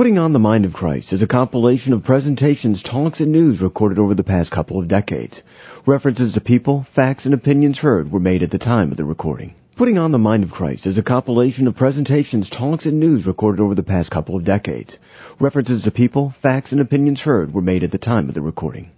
Putting on the Mind of Christ is a compilation of presentations, talks, and news recorded over the past couple of decades. References to people, facts, and opinions heard were made at the time of the recording. Putting on the Mind of Christ is a compilation of presentations, talks, and news recorded over the past couple of decades. References to people, facts, and opinions heard were made at the time of the recording.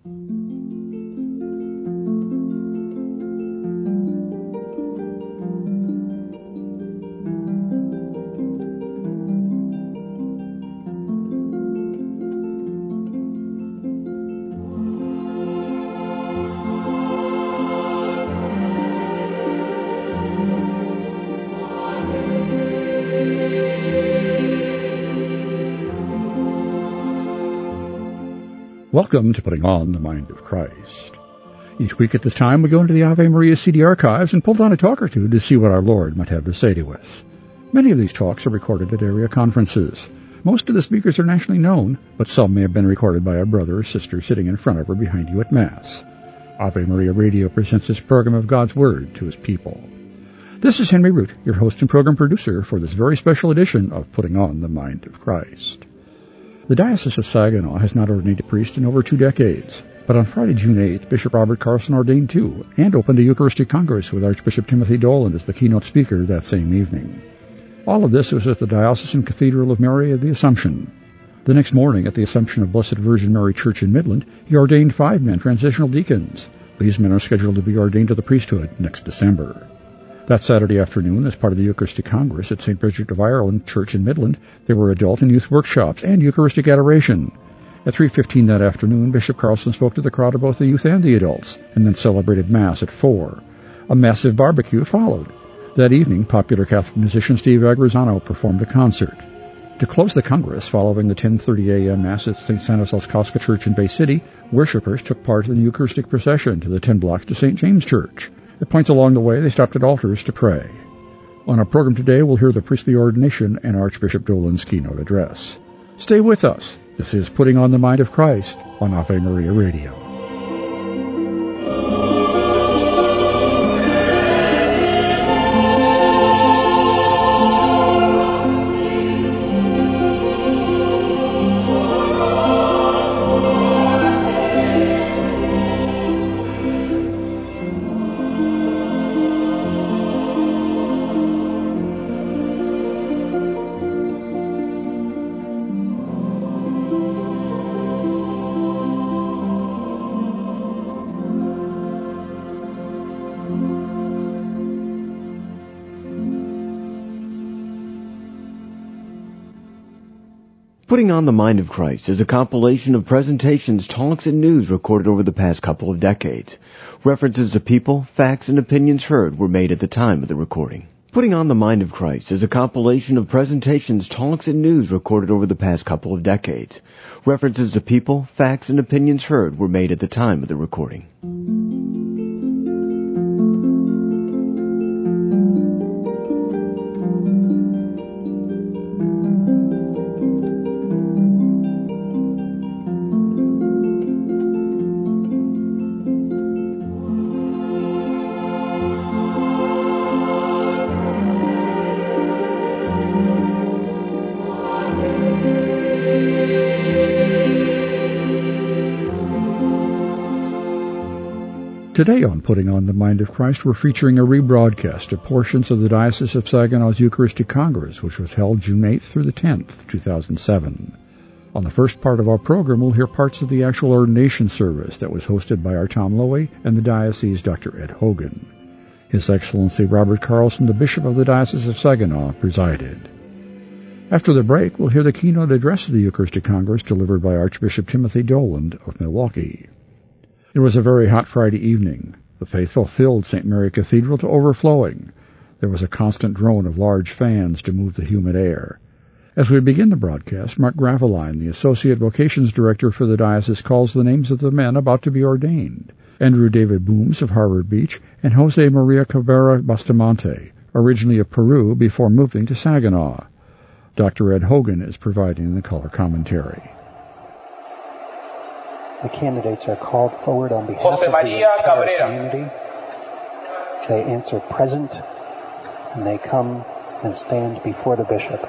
Welcome to Putting On the Mind of Christ. Each week at this time, we go into the Ave Maria CD archives and pull down a talk or two to see what our Lord might have to say to us. Many of these talks are recorded at area conferences. Most of the speakers are nationally known, but some may have been recorded by a brother or sister sitting in front of or behind you at Mass. Ave Maria Radio presents this program of God's Word to His people. This is Henry Root, your host and program producer for this very special edition of Putting On the Mind of Christ. The Diocese of Saginaw has not ordained a priest in over two decades, but on Friday, June 8th, Bishop Robert Carlson ordained two and opened a Eucharistic Congress with Archbishop Timothy Dolan as the keynote speaker that same evening. All of this was at the Diocesan Cathedral of Mary of the Assumption. The next morning, at the Assumption of Blessed Virgin Mary Church in Midland, he ordained five men transitional deacons. These men are scheduled to be ordained to the priesthood next December. That Saturday afternoon, as part of the Eucharistic Congress at St. Bridget of Ireland Church in Midland, there were adult and youth workshops and Eucharistic adoration. At 3.15 that afternoon, Bishop Carlson spoke to the crowd of both the youth and the adults, and then celebrated Mass at 4. A massive barbecue followed. That evening, popular Catholic musician Steve Angrisano performed a concert. To close the Congress, following the 10.30 a.m. Mass at St. Stanislaus Kostka Church in Bay City, worshippers took part in the Eucharistic procession to the 10 blocks to St. James Church. At points along the way, they stopped at altars to pray. On our program today, we'll hear the priestly ordination and Archbishop Dolan's keynote address. Stay with us. This is Putting on the Mind of Christ on Ave Maria Radio. Putting on the Mind of Christ is a compilation of presentations, talks, and news recorded over the past couple of decades. References to people, facts, and opinions heard were made at the time of the recording. Putting on the Mind of Christ is a compilation of presentations, talks, and news recorded over the past couple of decades. References to people, facts, and opinions heard were made at the time of the recording. Today on Putting on the Mind of Christ, we're featuring a rebroadcast of portions of the Diocese of Saginaw's Eucharistic Congress, which was held June 8th through the 10th, 2007. On the first part of our program, we'll hear parts of the actual ordination service that was hosted by our Tom Lowy and the Diocese's Dr. Ed Hogan. His Excellency Robert Carlson, the Bishop of the Diocese of Saginaw, presided. After the break, we'll hear the keynote address of the Eucharistic Congress delivered by Archbishop Timothy Dolan of Milwaukee. It was a very hot Friday evening. The faithful filled St. Mary Cathedral to overflowing. There was a constant drone of large fans to move the humid air. As we begin the broadcast, Mark Graveline, the Associate Vocations Director for the Diocese, calls the names of the men about to be ordained. Andrew David Booms of Harbor Beach and Jose Maria Cabrera Bustamante, originally of Peru before moving to Saginaw. Dr. Ed Hogan is providing the color commentary. The candidates are called forward on behalf Jose of Maria the Cabrera. community. They answer present, and they come and stand before the bishop.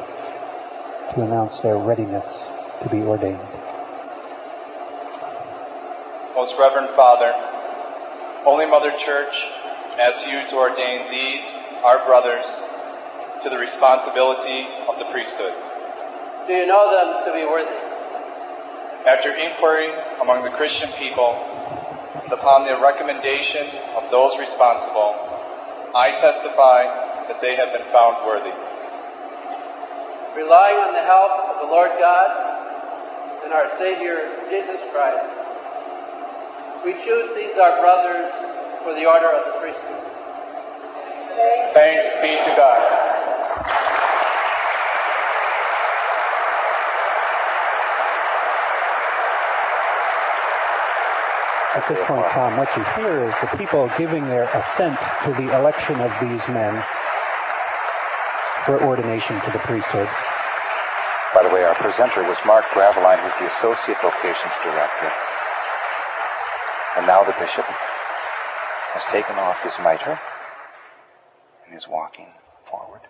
to announce their readiness to be ordained. Most Reverend Father, Holy Mother Church asks you to ordain these, our brothers, to the responsibility of the priesthood. Do you know them to be worthy? After inquiry among the Christian people and upon the recommendation of those responsible, I testify that they have been found worthy. Relying on the help of the Lord God and our Savior Jesus Christ, we choose these our brothers for the order of the priesthood. Thanks be to God. At this point, Tom, what you hear is the people giving their assent to the election of these men for ordination to the priesthood. By the way, our presenter was Mark Graveline, who's the Associate Vocations Director. And now the bishop has taken off his mitre and is walking forward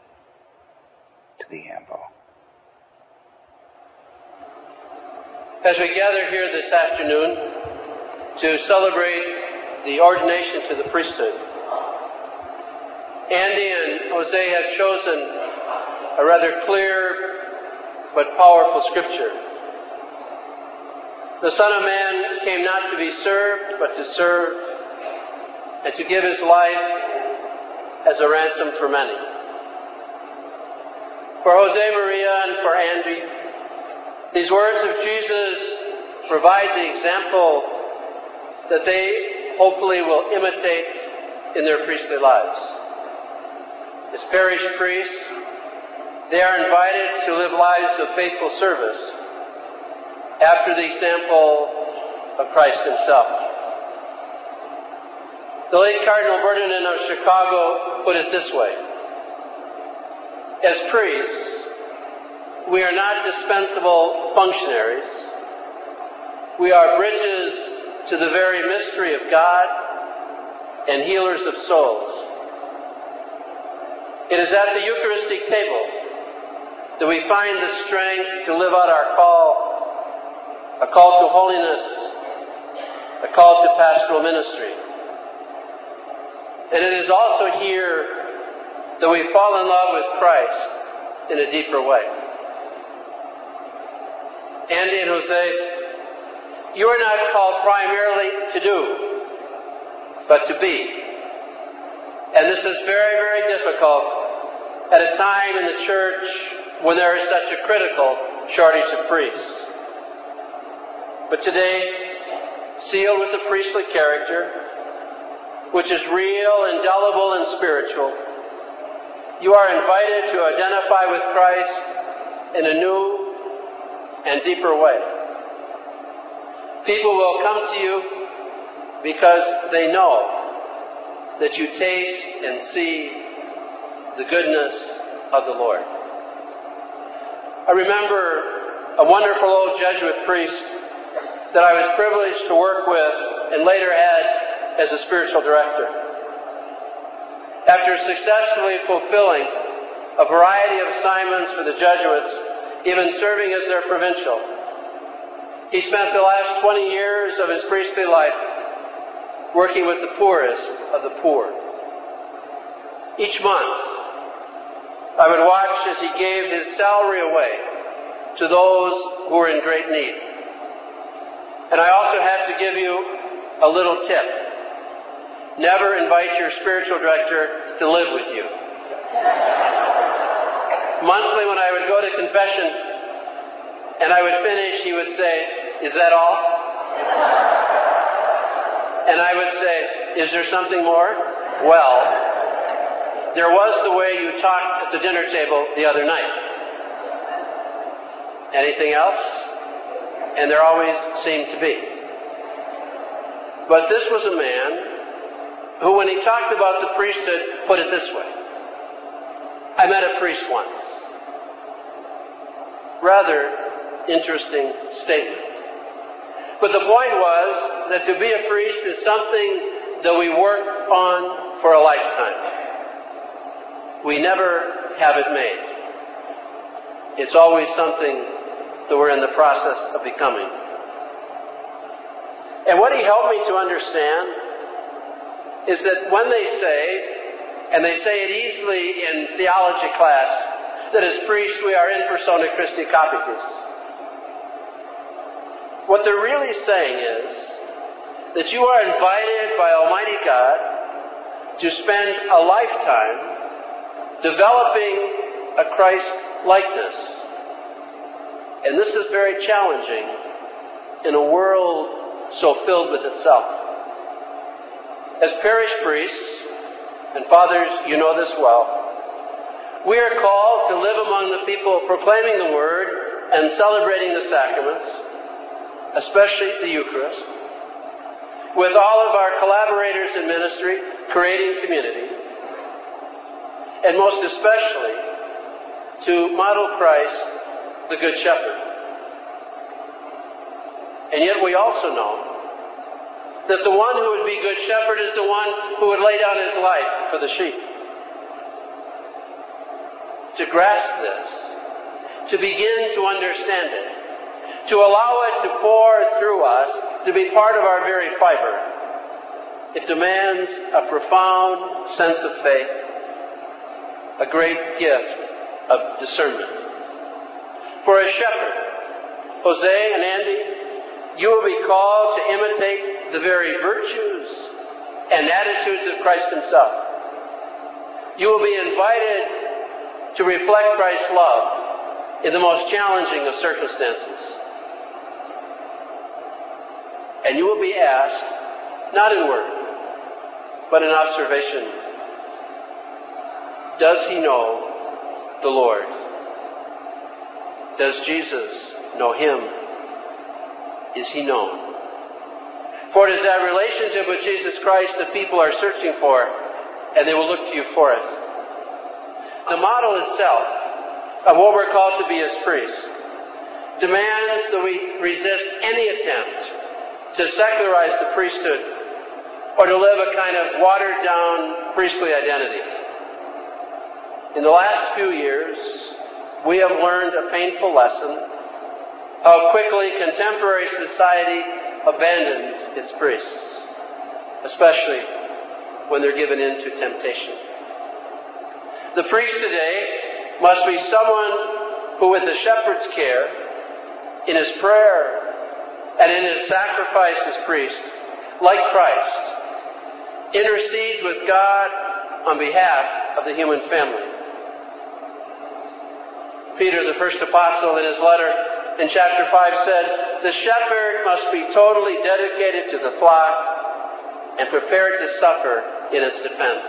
to the ambo. As we gather here this afternoon to celebrate the ordination to the priesthood, Andy and Jose have chosen a rather clear but powerful scripture. The Son of Man came not to be served, but to serve, and to give his life as a ransom for many. For Jose Maria and for Andy, these words of Jesus provide the example that they hopefully will imitate in their priestly lives. As parish priests, they are invited to live lives of faithful service after the example of Christ himself. The late Cardinal Bernardin of Chicago put it this way. As priests, we are not dispensable functionaries. We are bridges to the very mystery of God and healers of souls. It is at the Eucharistic table that we find the strength to live out our call, a call to holiness, a call to pastoral ministry. And it is also here that we fall in love with Christ in a deeper way. Andy and Jose, you are not called primarily to do, but to be. And this is very, very difficult at a time in the church when there is such a critical shortage of priests. But today, sealed with the priestly character, which is real, indelible, and spiritual, you are invited to identify with Christ in a new and deeper way. People will come to you because they know that you taste and see the goodness of the Lord. I remember a wonderful old Jesuit priest that I was privileged to work with and later had as a spiritual director. After successfully fulfilling a variety of assignments for the Jesuits, even serving as their provincial, he spent the last 20 years of his priestly life working with the poorest of the poor. Each month, I would watch as he gave his salary away to those who were in great need. And I also have to give you a little tip. Never invite your spiritual director to live with you. Monthly, when I would go to confession and I would finish, he would say, Is that all? And I would say, Is there something more? Well, there was the way you talked at the dinner table the other night. Anything else? And there always seemed to be. But this was a man who, when he talked about the priesthood, put it this way I met a priest once. Rather interesting statement. But the point was that to be a priest is something that we work on for a lifetime. We never have it made. It's always something that we're in the process of becoming. And what he helped me to understand is that when they say, and they say it easily in theology class, that as priests we are in persona Christi capitis. What they're really saying is that you are invited by Almighty God to spend a lifetime developing a Christ likeness. And this is very challenging in a world so filled with itself. As parish priests, and fathers, you know this well, we are called to live among the people proclaiming the Word and celebrating the sacraments, especially the Eucharist, with all of our collaborators in ministry, creating community, and most especially to model Christ, the Good Shepherd. And yet we also know that the one who would be Good Shepherd is the one who would lay down his life for the sheep. To grasp this, to begin to understand it, to allow it to pour through us, to be part of our very fiber, it demands a profound sense of faith, a great gift of discernment. For a shepherd, Jose and Andy, you will be called to imitate the very virtues and attitudes of Christ Himself. You will be invited to reflect Christ's love in the most challenging of circumstances. And you will be asked, not in word, but in observation, does he know the Lord? Does Jesus know him? Is he known? For it is that relationship with Jesus Christ that people are searching for, and they will look to you for it. The model itself of what we're called to be as priests demands that we resist any attempt to secularize the priesthood or to live a kind of watered down priestly identity. In the last few years, we have learned a painful lesson how quickly contemporary society abandons its priests, especially when they're given in to temptation. The priest today must be someone who, with the shepherd's care, in his prayer, and in his sacrifice as priest, like Christ, intercedes with God on behalf of the human family. Peter, the first apostle, in his letter in chapter 5 said, The shepherd must be totally dedicated to the flock and prepared to suffer in its defense.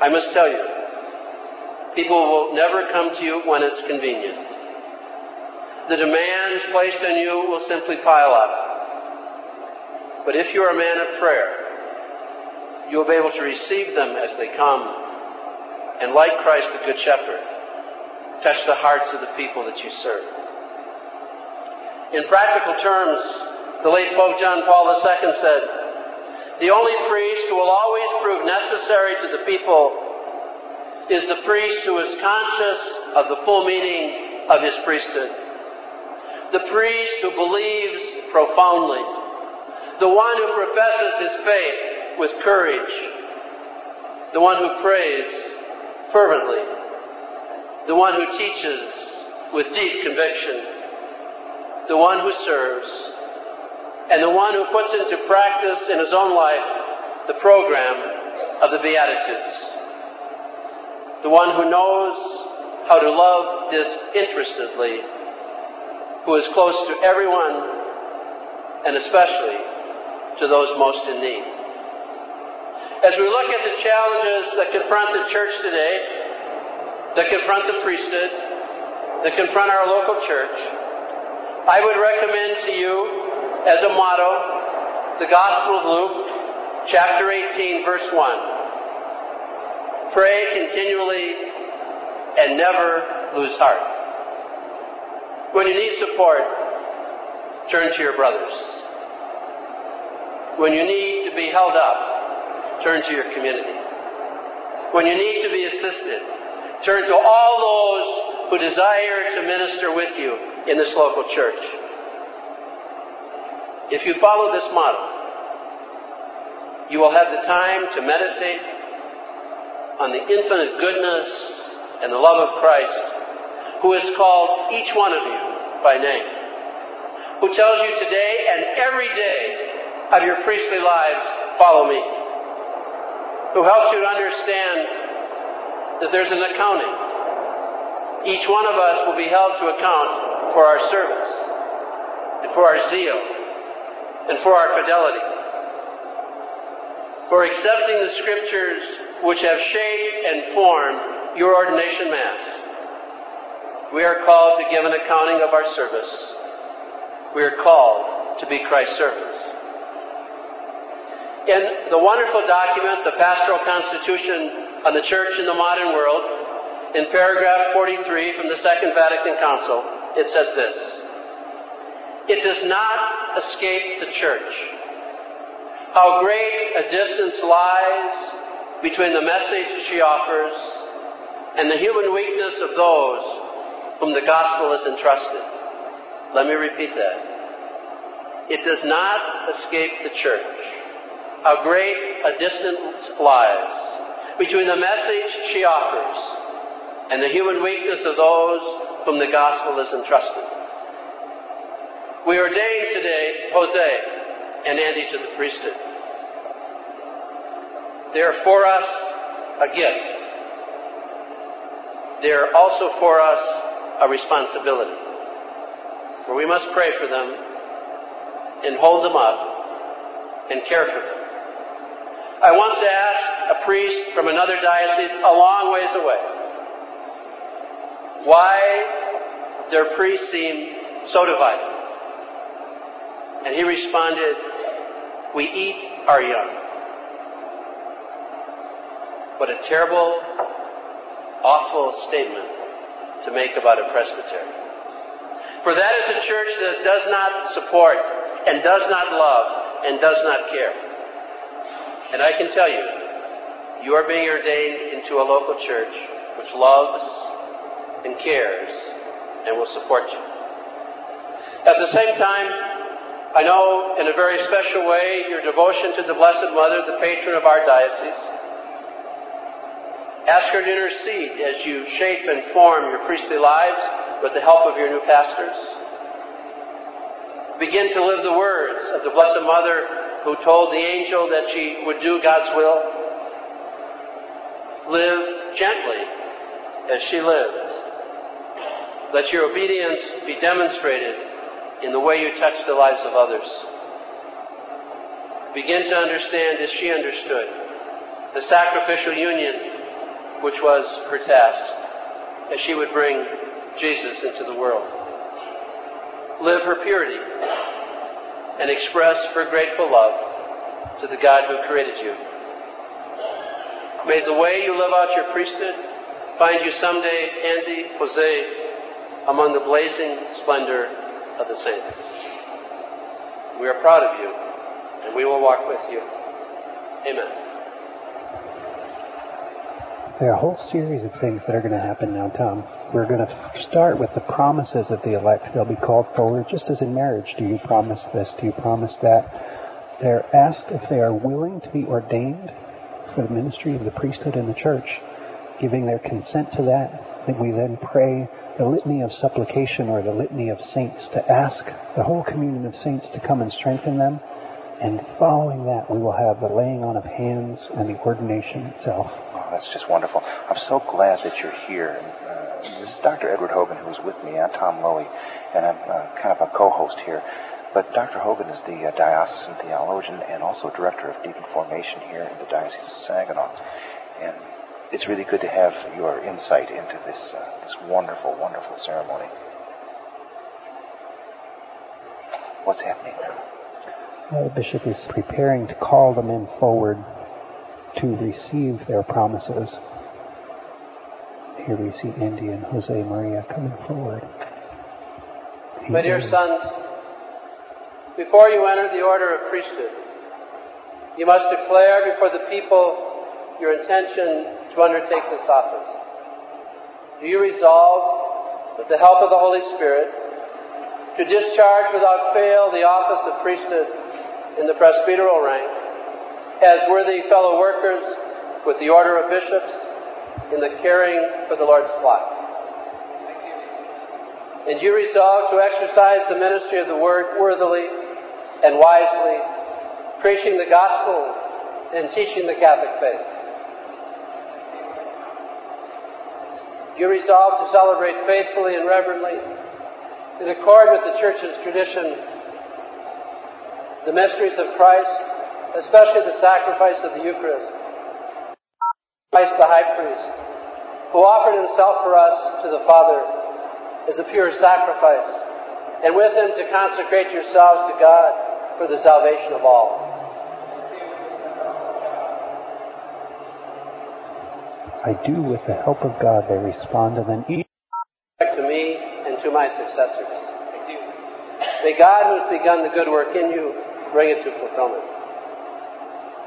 I must tell you, people will never come to you when it's convenient. The demands placed on you will simply pile up. But if you are a man of prayer, you will be able to receive them as they come, and like Christ the Good Shepherd, touch the hearts of the people that you serve. In practical terms, the late Pope John Paul II said, the only priest who will always prove necessary to the people is the priest who is conscious of the full meaning of his priesthood. The priest who believes profoundly. The one who professes his faith with courage. The one who prays fervently. The one who teaches with deep conviction. The one who serves and the one who puts into practice in his own life the program of the Beatitudes. The one who knows how to love disinterestedly, who is close to everyone, and especially to those most in need. As we look at the challenges that confront the church today, that confront the priesthood, that confront our local church, I would recommend to you as a motto the Gospel of Luke, chapter 18, verse 1. Pray continually and never lose heart. When you need support, turn to your brothers. When you need to be held up, turn to your community. When you need to be assisted, turn to all those who desire to minister with you in this local church. If you follow this model, you will have the time to meditate on the infinite goodness and the love of Christ, who has called each one of you by name, who tells you today and every day of your priestly lives, follow me, who helps you to understand that there's an accounting. Each one of us will be held to account for our service and for our zeal and for our fidelity, for accepting the scriptures which have shaped and formed your ordination mass. We are called to give an accounting of our service. We are called to be Christ's servants. In the wonderful document, the Pastoral Constitution on the Church in the Modern World, in paragraph 43 from the Second Vatican Council, it says this It does not escape the Church how great a distance lies between the message she offers and the human weakness of those whom the gospel is entrusted. Let me repeat that. It does not escape the church how great a distance lies between the message she offers and the human weakness of those whom the gospel is entrusted. We ordain today Jose and Andy to the priesthood. They are for us a gift. They are also for us a responsibility. For we must pray for them and hold them up and care for them. I once asked a priest from another diocese a long ways away why their priests seem so divided. And he responded, We eat our young. What a terrible, awful statement to make about a presbytery. For that is a church that does not support and does not love and does not care. And I can tell you, you are being ordained into a local church which loves and cares and will support you. At the same time, I know in a very special way your devotion to the Blessed Mother, the patron of our diocese. Ask her to intercede as you shape and form your priestly lives with the help of your new pastors. Begin to live the words of the Blessed Mother who told the angel that she would do God's will. Live gently as she lived. Let your obedience be demonstrated in the way you touch the lives of others. Begin to understand as she understood the sacrificial union which was her task as she would bring Jesus into the world. Live her purity and express her grateful love to the God who created you. May the way you live out your priesthood find you someday, Andy, Jose, among the blazing splendor of the saints. We are proud of you, and we will walk with you. Amen. There are a whole series of things that are going to happen now, Tom. We're going to start with the promises of the elect. They'll be called forward, just as in marriage. Do you promise this? Do you promise that? They're asked if they are willing to be ordained for the ministry of the priesthood in the church, giving their consent to that. Then we then pray the litany of supplication or the litany of saints to ask the whole communion of saints to come and strengthen them. And following that, we will have the laying on of hands and the ordination itself. That's just wonderful. I'm so glad that you're here. Uh, this is Dr. Edward Hogan who's with me. I'm Tom Lowy, and I'm uh, kind of a co-host here. But Dr. Hogan is the uh, diocesan theologian and also director of deacon formation here in the Diocese of Saginaw. And it's really good to have your insight into this uh, this wonderful, wonderful ceremony. What's happening now? The bishop is preparing to call the men forward to receive their promises. Here we see Andy and Jose Maria coming forward. He My dear sons, before you enter the order of priesthood, you must declare before the people your intention to undertake this office. Do you resolve with the help of the Holy Spirit, to discharge without fail the office of priesthood in the presbyteral rank as worthy fellow workers with the order of bishops in the caring for the Lord's flock. And you resolve to exercise the ministry of the word worthily and wisely, preaching the gospel and teaching the Catholic faith. You resolve to celebrate faithfully and reverently, in accord with the Church's tradition, the mysteries of Christ, especially the sacrifice of the Eucharist. Christ the High Priest, who offered himself for us to the Father as a pure sacrifice, and with him to consecrate yourselves to God for the salvation of all. I do with the help of God, they respond, and then each to me and to my successors. May God, who has begun the good work in you, bring it to fulfillment.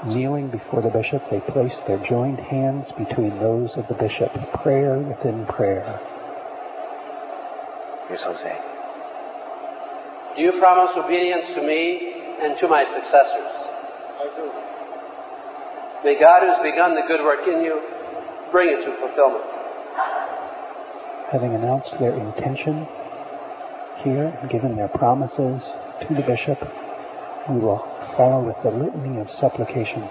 Kneeling before the bishop, they place their joined hands between those of the bishop, prayer within prayer. Here's Jose. Do you promise obedience to me and to my successors? I do. May God, who has begun the good work in you, bring it to fulfillment. Having announced their intention here and given their promises to the bishop, we will follow with the litany of supplication.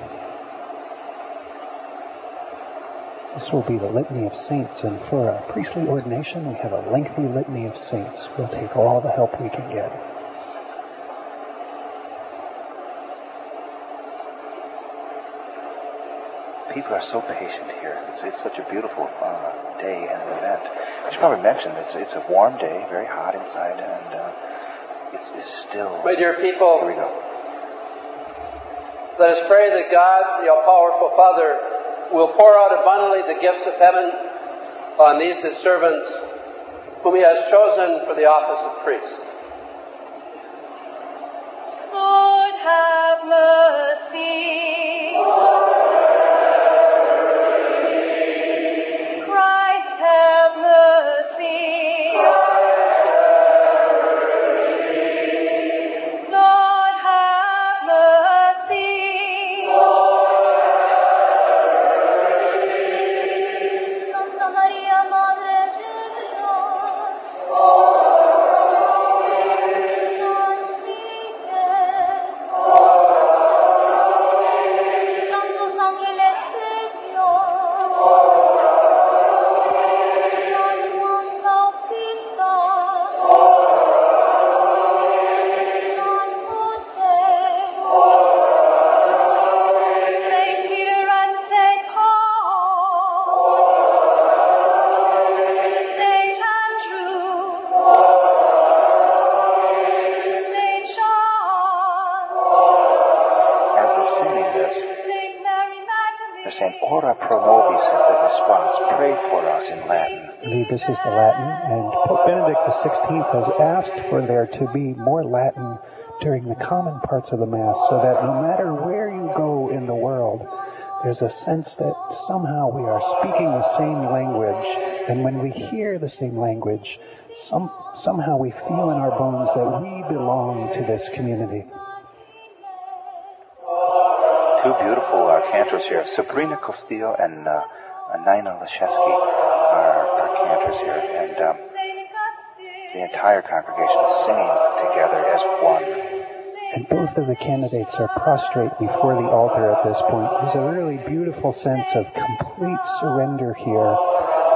This will be the litany of saints, and for a priestly ordination, we have a lengthy litany of saints. We'll take all the help we can get. People are so patient here. It's, it's such a beautiful uh, day and an event. I should probably mention it's it's a warm day, very hot inside, and uh, it's, it's still. My dear people, Here we go. Let us pray that God, the all-powerful Father, will pour out abundantly the gifts of heaven on these his servants, whom he has chosen for the office of priest. Lord, have mercy. Christ, is the Latin, and Pope Benedict XVI has asked for there to be more Latin during the common parts of the Mass so that no matter where you go in the world, there's a sense that somehow we are speaking the same language, and when we hear the same language, some, somehow we feel in our bones that we belong to this community. Two beautiful uh, cantors here, Sabrina Castillo and uh, Nina Leszewski are, are cantors here, and um, the entire congregation is singing together as one. And both of the candidates are prostrate before the altar at this point. There's a really beautiful sense of complete surrender here,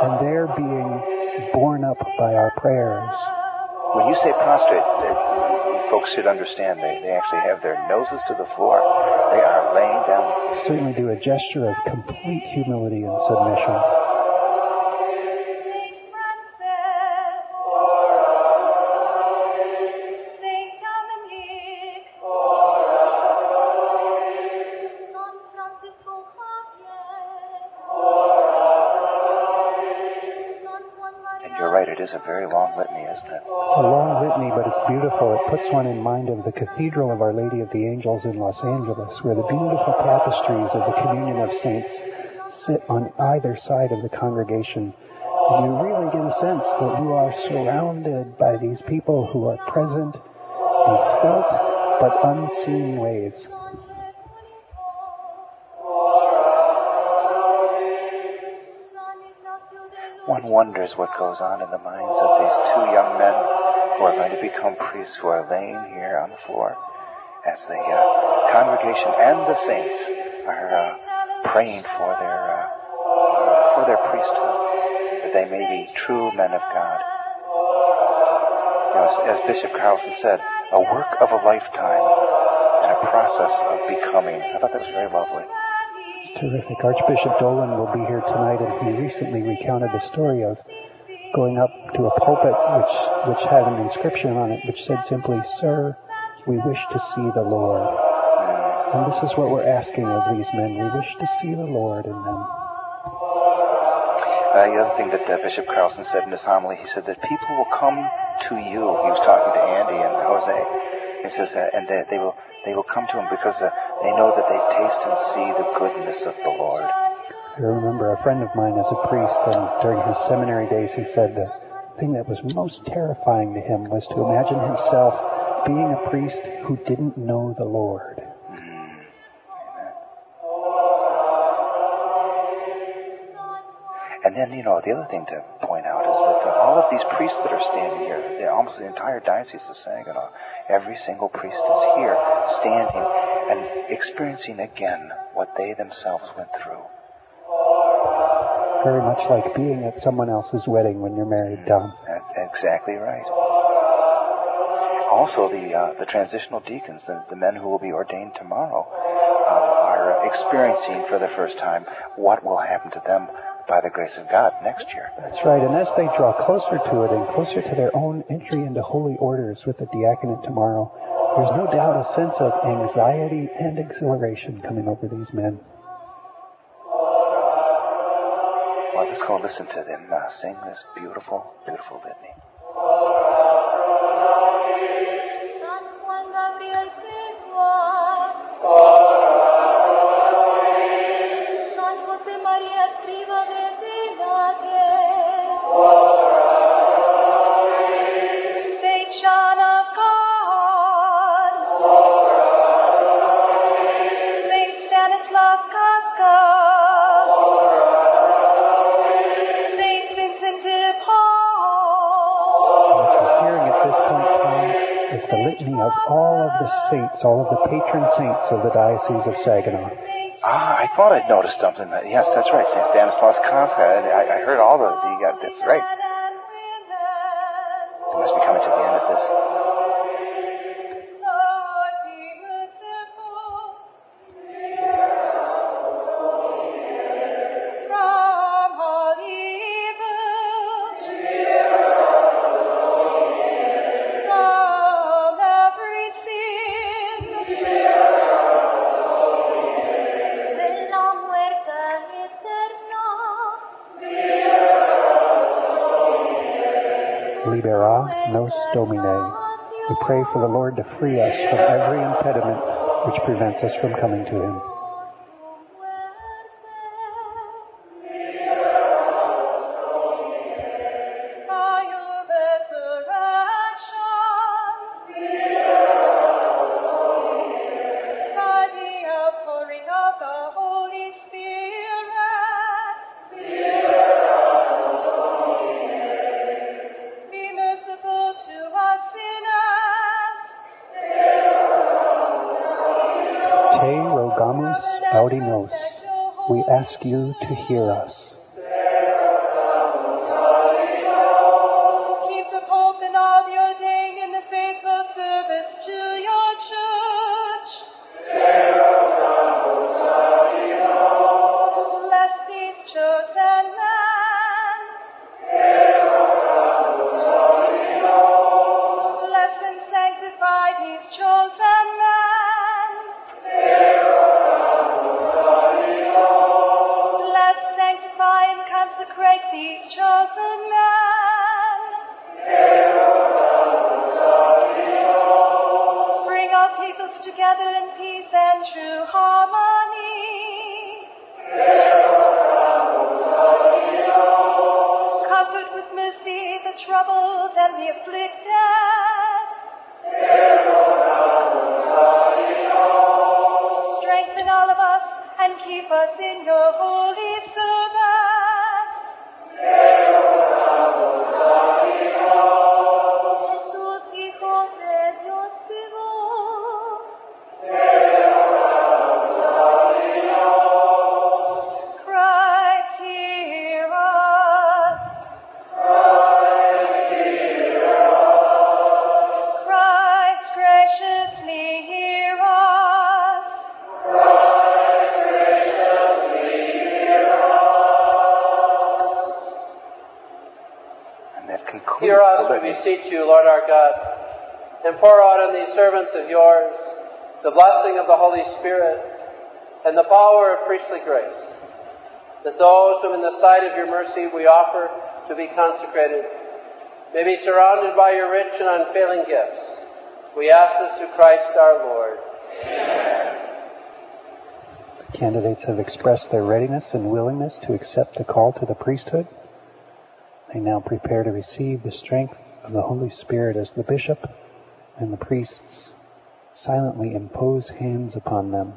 and they're being borne up by our prayers. When you say prostrate, uh, folks should understand they, they actually have their noses to the floor. They are laying down. Certainly do a gesture of complete humility and submission. Is a very long litany, isn't it? It's a long litany, but it's beautiful. It puts one in mind of the Cathedral of Our Lady of the Angels in Los Angeles, where the beautiful tapestries of the Communion of Saints sit on either side of the congregation. And you really get a sense that you are surrounded by these people who are present in felt but unseen ways. Wonders what goes on in the minds of these two young men who are going to become priests who are laying here on the floor as the uh, congregation and the saints are uh, praying for their uh, for their priesthood, that they may be true men of God. You know, as, as Bishop Carlson said, a work of a lifetime and a process of becoming. I thought that was very lovely. Terrific. Archbishop Dolan will be here tonight, and he recently recounted the story of going up to a pulpit which which had an inscription on it which said simply, "Sir, we wish to see the Lord." And this is what we're asking of these men. We wish to see the Lord in them. Uh, the other thing that uh, Bishop Carlson said in his homily, he said that people will come to you. He was talking to Andy and Jose. He says, uh, and they, they will they will come to him because uh, they know that they taste and see the goodness of the Lord. I remember a friend of mine as a priest, and during his seminary days, he said the thing that was most terrifying to him was to imagine himself being a priest who didn't know the Lord. And then, you know, the other thing to point out is that uh, all of these priests that are standing here, almost the entire diocese of Saginaw, every single priest is here, standing and experiencing again what they themselves went through. Very much like being at someone else's wedding when you're married, Tom. That's exactly right. Also, the uh, the transitional deacons, the, the men who will be ordained tomorrow, um, are experiencing for the first time what will happen to them by the grace of God next year. That's right. And as they draw closer to it and closer to their own entry into holy orders with the diaconate tomorrow, there's no doubt a sense of anxiety and exhilaration coming over these men. Well, let's go listen to them uh, sing this beautiful, beautiful litany. Saints, all of the patron saints of the Diocese of Saginaw. Ah, I thought I'd noticed something. That, yes, that's right, St. Stanislaus Kostka. I, I heard all the, the uh, that's right. Domine. We pray for the Lord to free us from every impediment which prevents us from coming to Him. To hear us. Troubled and the afflicted. Strengthen all of us and keep us in your holy service. Beseech you, Lord our God, and pour out on these servants of yours the blessing of the Holy Spirit and the power of priestly grace, that those whom in the sight of your mercy we offer to be consecrated may be surrounded by your rich and unfailing gifts. We ask this through Christ our Lord. The candidates have expressed their readiness and willingness to accept the call to the priesthood. They now prepare to receive the strength of the Holy Spirit as the bishop and the priests silently impose hands upon them.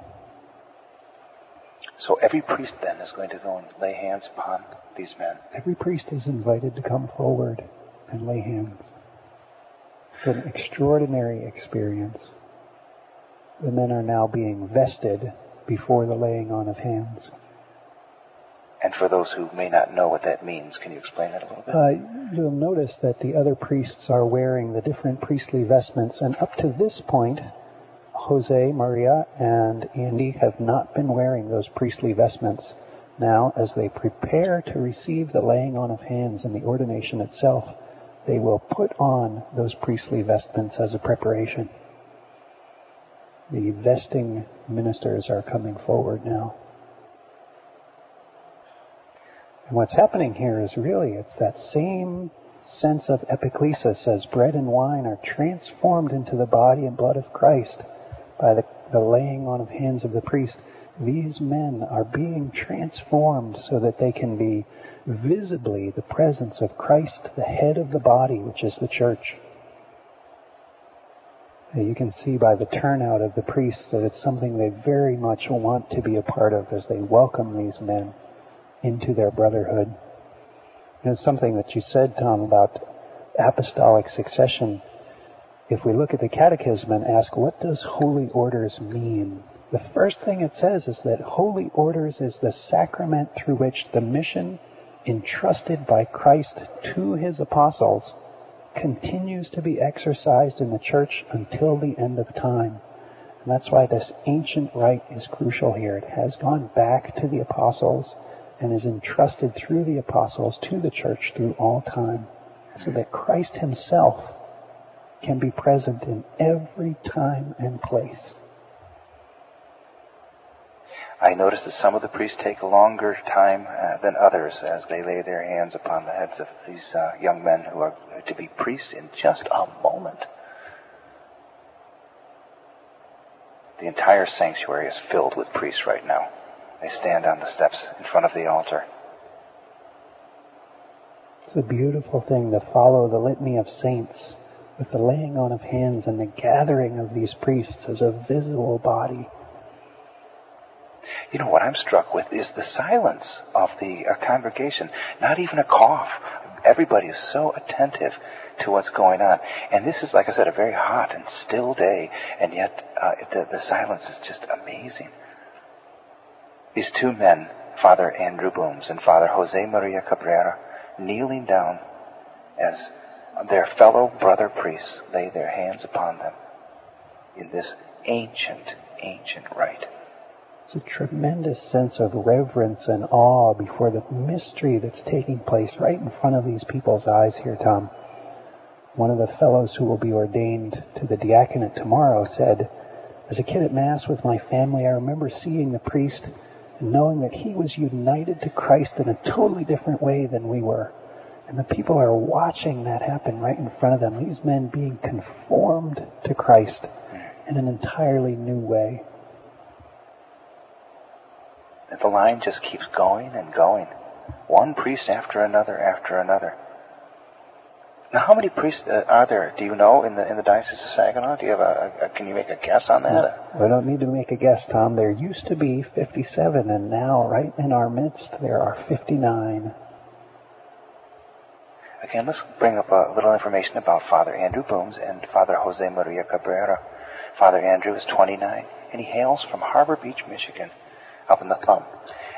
So every priest then is going to go and lay hands upon these men. Every priest is invited to come forward and lay hands. It's an extraordinary experience. The men are now being vested before the laying on of hands. And for those who may not know what that means, can you explain that a little bit? Uh, you'll notice that the other priests are wearing the different priestly vestments, and up to this point, Jose, Maria, and Andy have not been wearing those priestly vestments. Now, as they prepare to receive the laying on of hands and the ordination itself, they will put on those priestly vestments as a preparation. The vesting ministers are coming forward now. And what's happening here is really, it's that same sense of epiclesis as bread and wine are transformed into the body and blood of Christ by the, the laying on of hands of the priest. These men are being transformed so that they can be visibly the presence of Christ, the head of the body, which is the church. You can see by the turnout of the priests that it's something they very much want to be a part of as they welcome these men into their brotherhood. And it's something that you said, Tom, about apostolic succession. If we look at the catechism and ask, what does holy orders mean? The first thing it says is that holy orders is the sacrament through which the mission entrusted by Christ to his apostles continues to be exercised in the church until the end of time. And that's why this ancient rite is crucial here. It has gone back to the apostles and is entrusted through the apostles to the church through all time so that Christ himself can be present in every time and place. I notice that some of the priests take longer time uh, than others as they lay their hands upon the heads of these uh, young men who are to be priests in just a moment. The entire sanctuary is filled with priests right now. They stand on the steps in front of the altar. It's a beautiful thing to follow the litany of saints with the laying on of hands and the gathering of these priests as a visible body. You know what I'm struck with is the silence of the uh, congregation. Not even a cough. Everybody is so attentive to what's going on. And this is, like I said, a very hot and still day, and yet uh, the, the silence is just amazing. These two men, Father Andrew Booms and Father Jose Maria Cabrera, kneeling down as their fellow brother priests lay their hands upon them in this ancient, ancient rite. It's a tremendous sense of reverence and awe before the mystery that's taking place right in front of these people's eyes here, Tom. One of the fellows who will be ordained to the diaconate tomorrow said, As a kid at Mass with my family, I remember seeing the priest knowing that he was united to Christ in a totally different way than we were. And the people are watching that happen right in front of them. These men being conformed to Christ in an entirely new way. The line just keeps going and going. One priest after another after another. Now, how many priests uh, are there? Do you know in the in the diocese of Saginaw? Do you have a, a can you make a guess on that? I don't need to make a guess, Tom. There used to be 57, and now, right in our midst, there are 59. Again, let's bring up a little information about Father Andrew Booms and Father Jose Maria Cabrera. Father Andrew is 29, and he hails from Harbor Beach, Michigan, up in the thumb.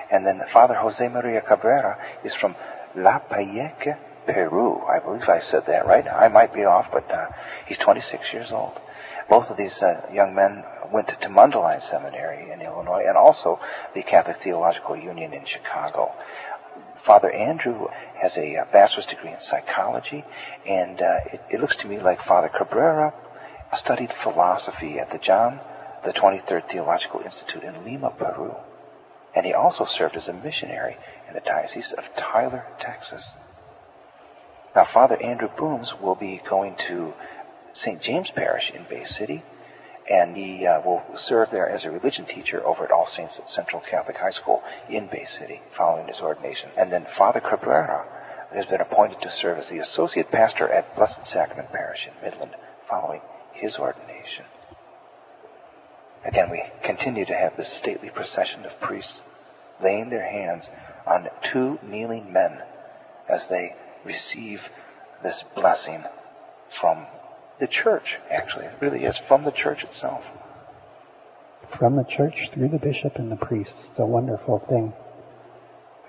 And then Father Jose Maria Cabrera is from La Payeque, Peru. I believe I said that right. I might be off, but uh, he's 26 years old. Both of these uh, young men went to Mundelein Seminary in Illinois and also the Catholic Theological Union in Chicago. Father Andrew has a uh, bachelor's degree in psychology, and uh, it, it looks to me like Father Cabrera studied philosophy at the John the 23rd Theological Institute in Lima, Peru. And he also served as a missionary in the Diocese of Tyler, Texas. Now, Father Andrew Booms will be going to St. James Parish in Bay City, and he uh, will serve there as a religion teacher over at All Saints Central Catholic High School in Bay City following his ordination. And then Father Cabrera has been appointed to serve as the associate pastor at Blessed Sacrament Parish in Midland following his ordination. Again, we continue to have this stately procession of priests laying their hands on two kneeling men as they receive this blessing from the church, actually. It really is from the church itself. From the church through the bishop and the priest. It's a wonderful thing.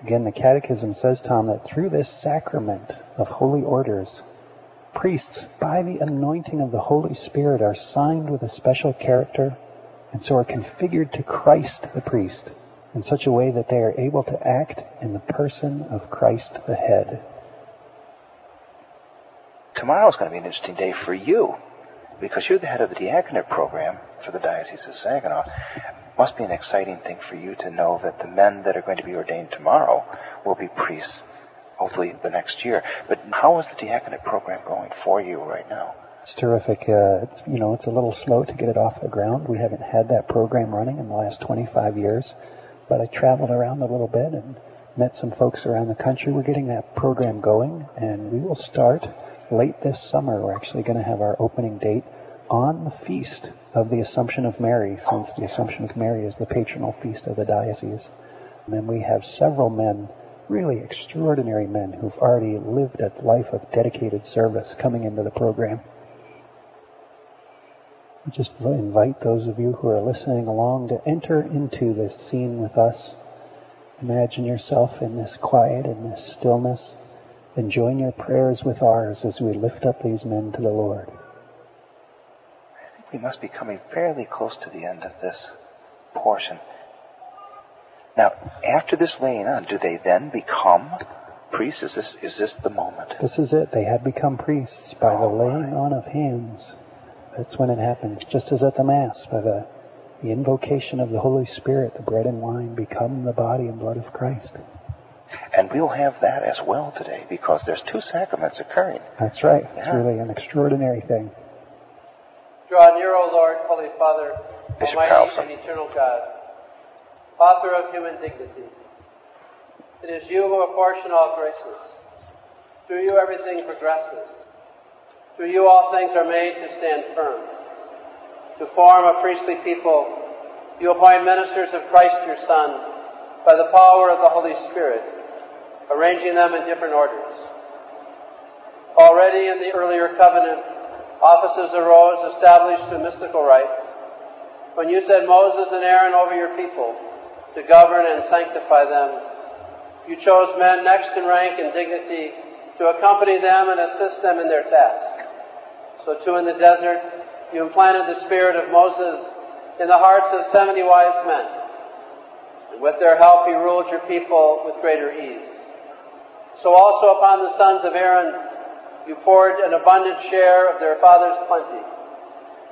Again, the Catechism says, Tom, that through this sacrament of holy orders, priests, by the anointing of the Holy Spirit, are signed with a special character and so are configured to Christ the priest in such a way that they are able to act in the person of Christ the head tomorrow is going to be an interesting day for you because you're the head of the diaconate program for the Diocese of Saginaw. It must be an exciting thing for you to know that the men that are going to be ordained tomorrow will be priests, hopefully the next year. But how is the diaconate program going for you right now? It's terrific. Uh, it's, you know, it's a little slow to get it off the ground. We haven't had that program running in the last 25 years, but I traveled around a little bit and met some folks around the country. We're getting that program going, and we will start late this summer, we're actually going to have our opening date on the feast of the Assumption of Mary, since the Assumption of Mary is the patronal feast of the diocese. And then we have several men, really extraordinary men, who've already lived a life of dedicated service coming into the program. I just invite those of you who are listening along to enter into this scene with us. Imagine yourself in this quiet, in this stillness and join your prayers with ours as we lift up these men to the Lord. I think we must be coming fairly close to the end of this portion. Now, after this laying on, do they then become priests? Is this is this the moment? This is it. They had become priests by the oh, laying on of hands. That's when it happens. Just as at the Mass, by the, the invocation of the Holy Spirit, the bread and wine become the body and blood of Christ. And we'll have that as well today because there's two sacraments occurring. That's right. Yeah. It's really an extraordinary thing. Draw near, O Lord, Holy Father, Bishop Almighty Carlson. and eternal God, author of human dignity. It is you who apportion all graces. Through you everything progresses. Through you all things are made to stand firm. To form a priestly people, you appoint ministers of Christ your Son, by the power of the Holy Spirit, arranging them in different orders. Already in the earlier covenant, offices arose established through mystical rites. When you set Moses and Aaron over your people to govern and sanctify them, you chose men next in rank and dignity to accompany them and assist them in their task. So too in the desert, you implanted the spirit of Moses in the hearts of 70 wise men. And with their help, he ruled your people with greater ease. So also upon the sons of Aaron, you poured an abundant share of their father's plenty,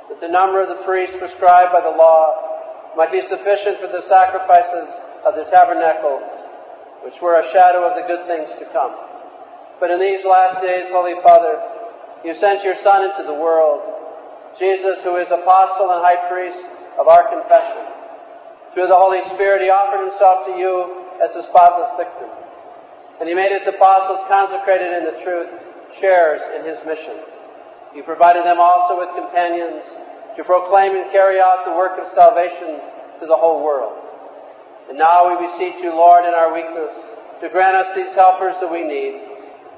that the number of the priests prescribed by the law might be sufficient for the sacrifices of the tabernacle, which were a shadow of the good things to come. But in these last days, Holy Father, you sent your Son into the world, Jesus, who is apostle and high priest of our confession. Through the Holy Spirit, he offered himself to you as a spotless victim. And he made his apostles consecrated in the truth, shares in his mission. You provided them also with companions to proclaim and carry out the work of salvation to the whole world. And now we beseech you, Lord, in our weakness, to grant us these helpers that we need,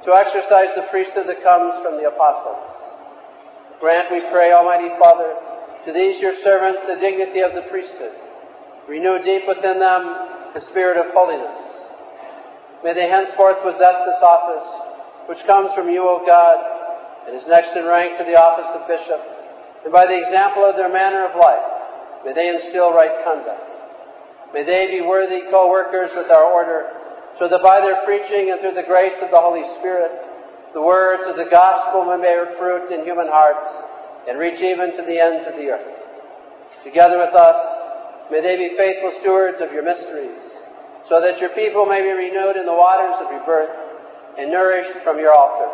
to exercise the priesthood that comes from the apostles. Grant, we pray, Almighty Father, to these your servants the dignity of the priesthood. Renew deep within them the spirit of holiness. May they henceforth possess this office, which comes from you, O God, and is next in rank to the office of bishop. And by the example of their manner of life, may they instill right conduct. May they be worthy co-workers with our order, so that by their preaching and through the grace of the Holy Spirit, the words of the gospel may bear fruit in human hearts and reach even to the ends of the earth. Together with us, may they be faithful stewards of your mysteries, so that your people may be renewed in the waters of rebirth and nourished from your altar,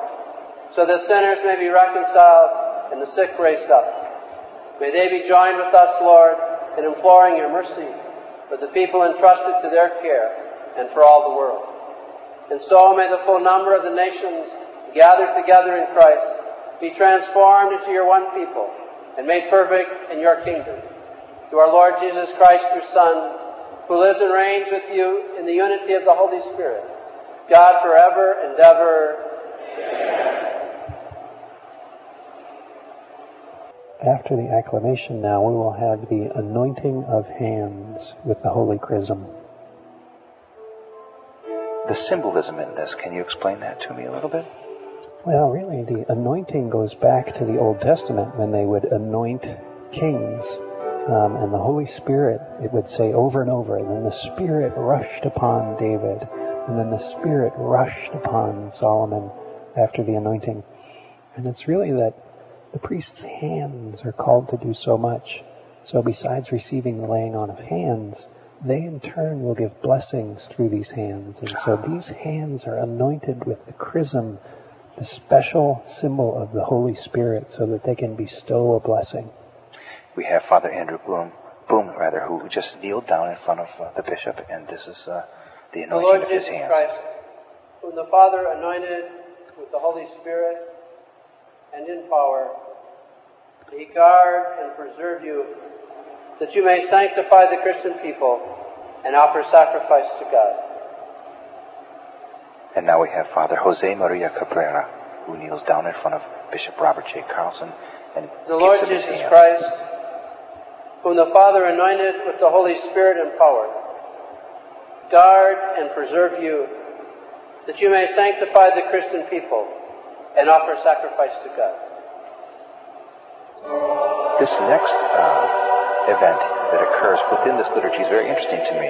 so that sinners may be reconciled and the sick raised up. May they be joined with us, Lord, in imploring your mercy for the people entrusted to their care and for all the world. And so may the full number of the nations gathered together in Christ be transformed into your one people and made perfect in your kingdom. To our Lord Jesus Christ, your Son, who lives and reigns with you in the unity of the Holy Spirit, God forever and ever. After the acclamation now, we will have the anointing of hands with the Holy Chrism. The symbolism in this, can you explain that to me a little bit? Well, really, the anointing goes back to the Old Testament when they would anoint kings. Um, and the Holy Spirit, it would say over and over, and then the Spirit rushed upon David, and then the Spirit rushed upon Solomon after the anointing. And it's really that the priest's hands are called to do so much. So besides receiving the laying on of hands, they in turn will give blessings through these hands. And so these hands are anointed with the chrism, the special symbol of the Holy Spirit, so that they can bestow a blessing. We have Father Andrew Bloom, Boom rather, who just kneeled down in front of uh, the bishop, and this is uh, the The anointing Lord of his Jesus hands. Christ, whom the Father anointed with the Holy Spirit and in power, may He guard and preserve you, that you may sanctify the Christian people and offer sacrifice to God. And now we have Father Jose Maria Cabrera, who kneels down in front of Bishop Robert J. Carlson and The Lord Jesus. Christ, whom the Father anointed with the Holy Spirit and power, guard and preserve you, that you may sanctify the Christian people and offer sacrifice to God. This next uh, event that occurs within this liturgy is very interesting to me.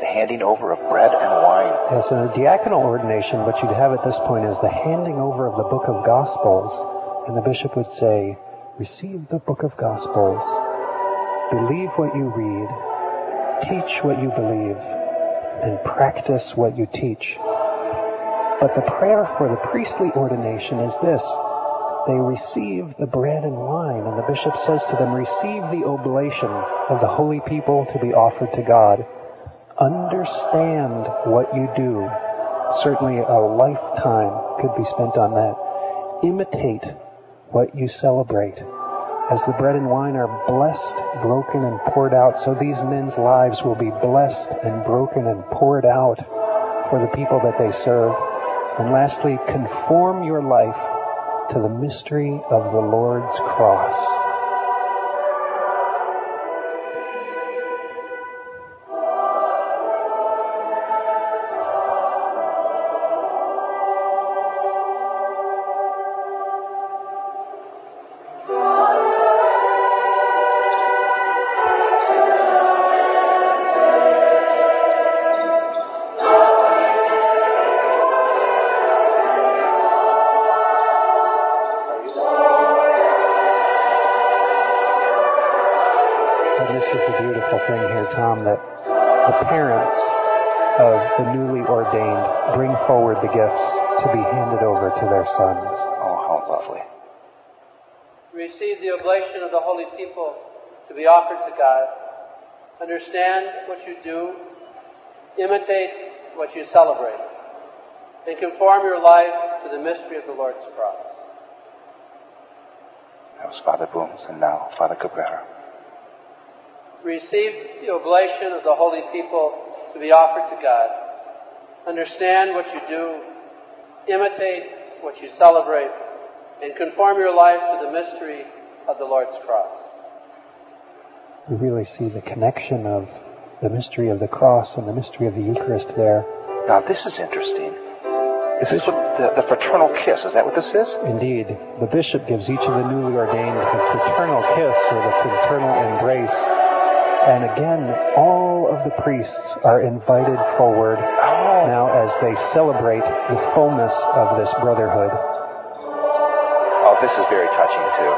The handing over of bread and wine. Yes, in a diaconal ordination, what you'd have at this point is the handing over of the book of Gospels, and the bishop would say, Receive the book of Gospels, believe what you read, teach what you believe, and practice what you teach. But the prayer for the priestly ordination is this. They receive the bread and wine, and the bishop says to them, Receive the oblation of the holy people to be offered to God. Understand what you do. Certainly a lifetime could be spent on that. Imitate what you celebrate. As the bread and wine are blessed, broken, and poured out, so these men's lives will be blessed and broken and poured out for the people that they serve. And lastly, conform your life to the mystery of the Lord's cross. Tom, that the parents of the newly ordained bring forward the gifts to be handed over to their sons. Oh, how lovely. Receive the oblation of the holy people to be offered to God. Understand what you do. Imitate what you celebrate. and conform your life to the mystery of the Lord's cross. That was Father Booms, and now Father Cabrera. Receive the oblation of the holy people to be offered to God. Understand what you do, imitate what you celebrate, and conform your life to the mystery of the Lord's cross. We really see the connection of the mystery of the cross and the mystery of the Eucharist there. Now, this is interesting. Is this what the, the fraternal kiss? Is that what this is? Indeed. The bishop gives each of the newly ordained the fraternal kiss or the fraternal embrace. And again, all of the priests are invited forward now as they celebrate the fullness of this brotherhood. Oh, this is very touching, too.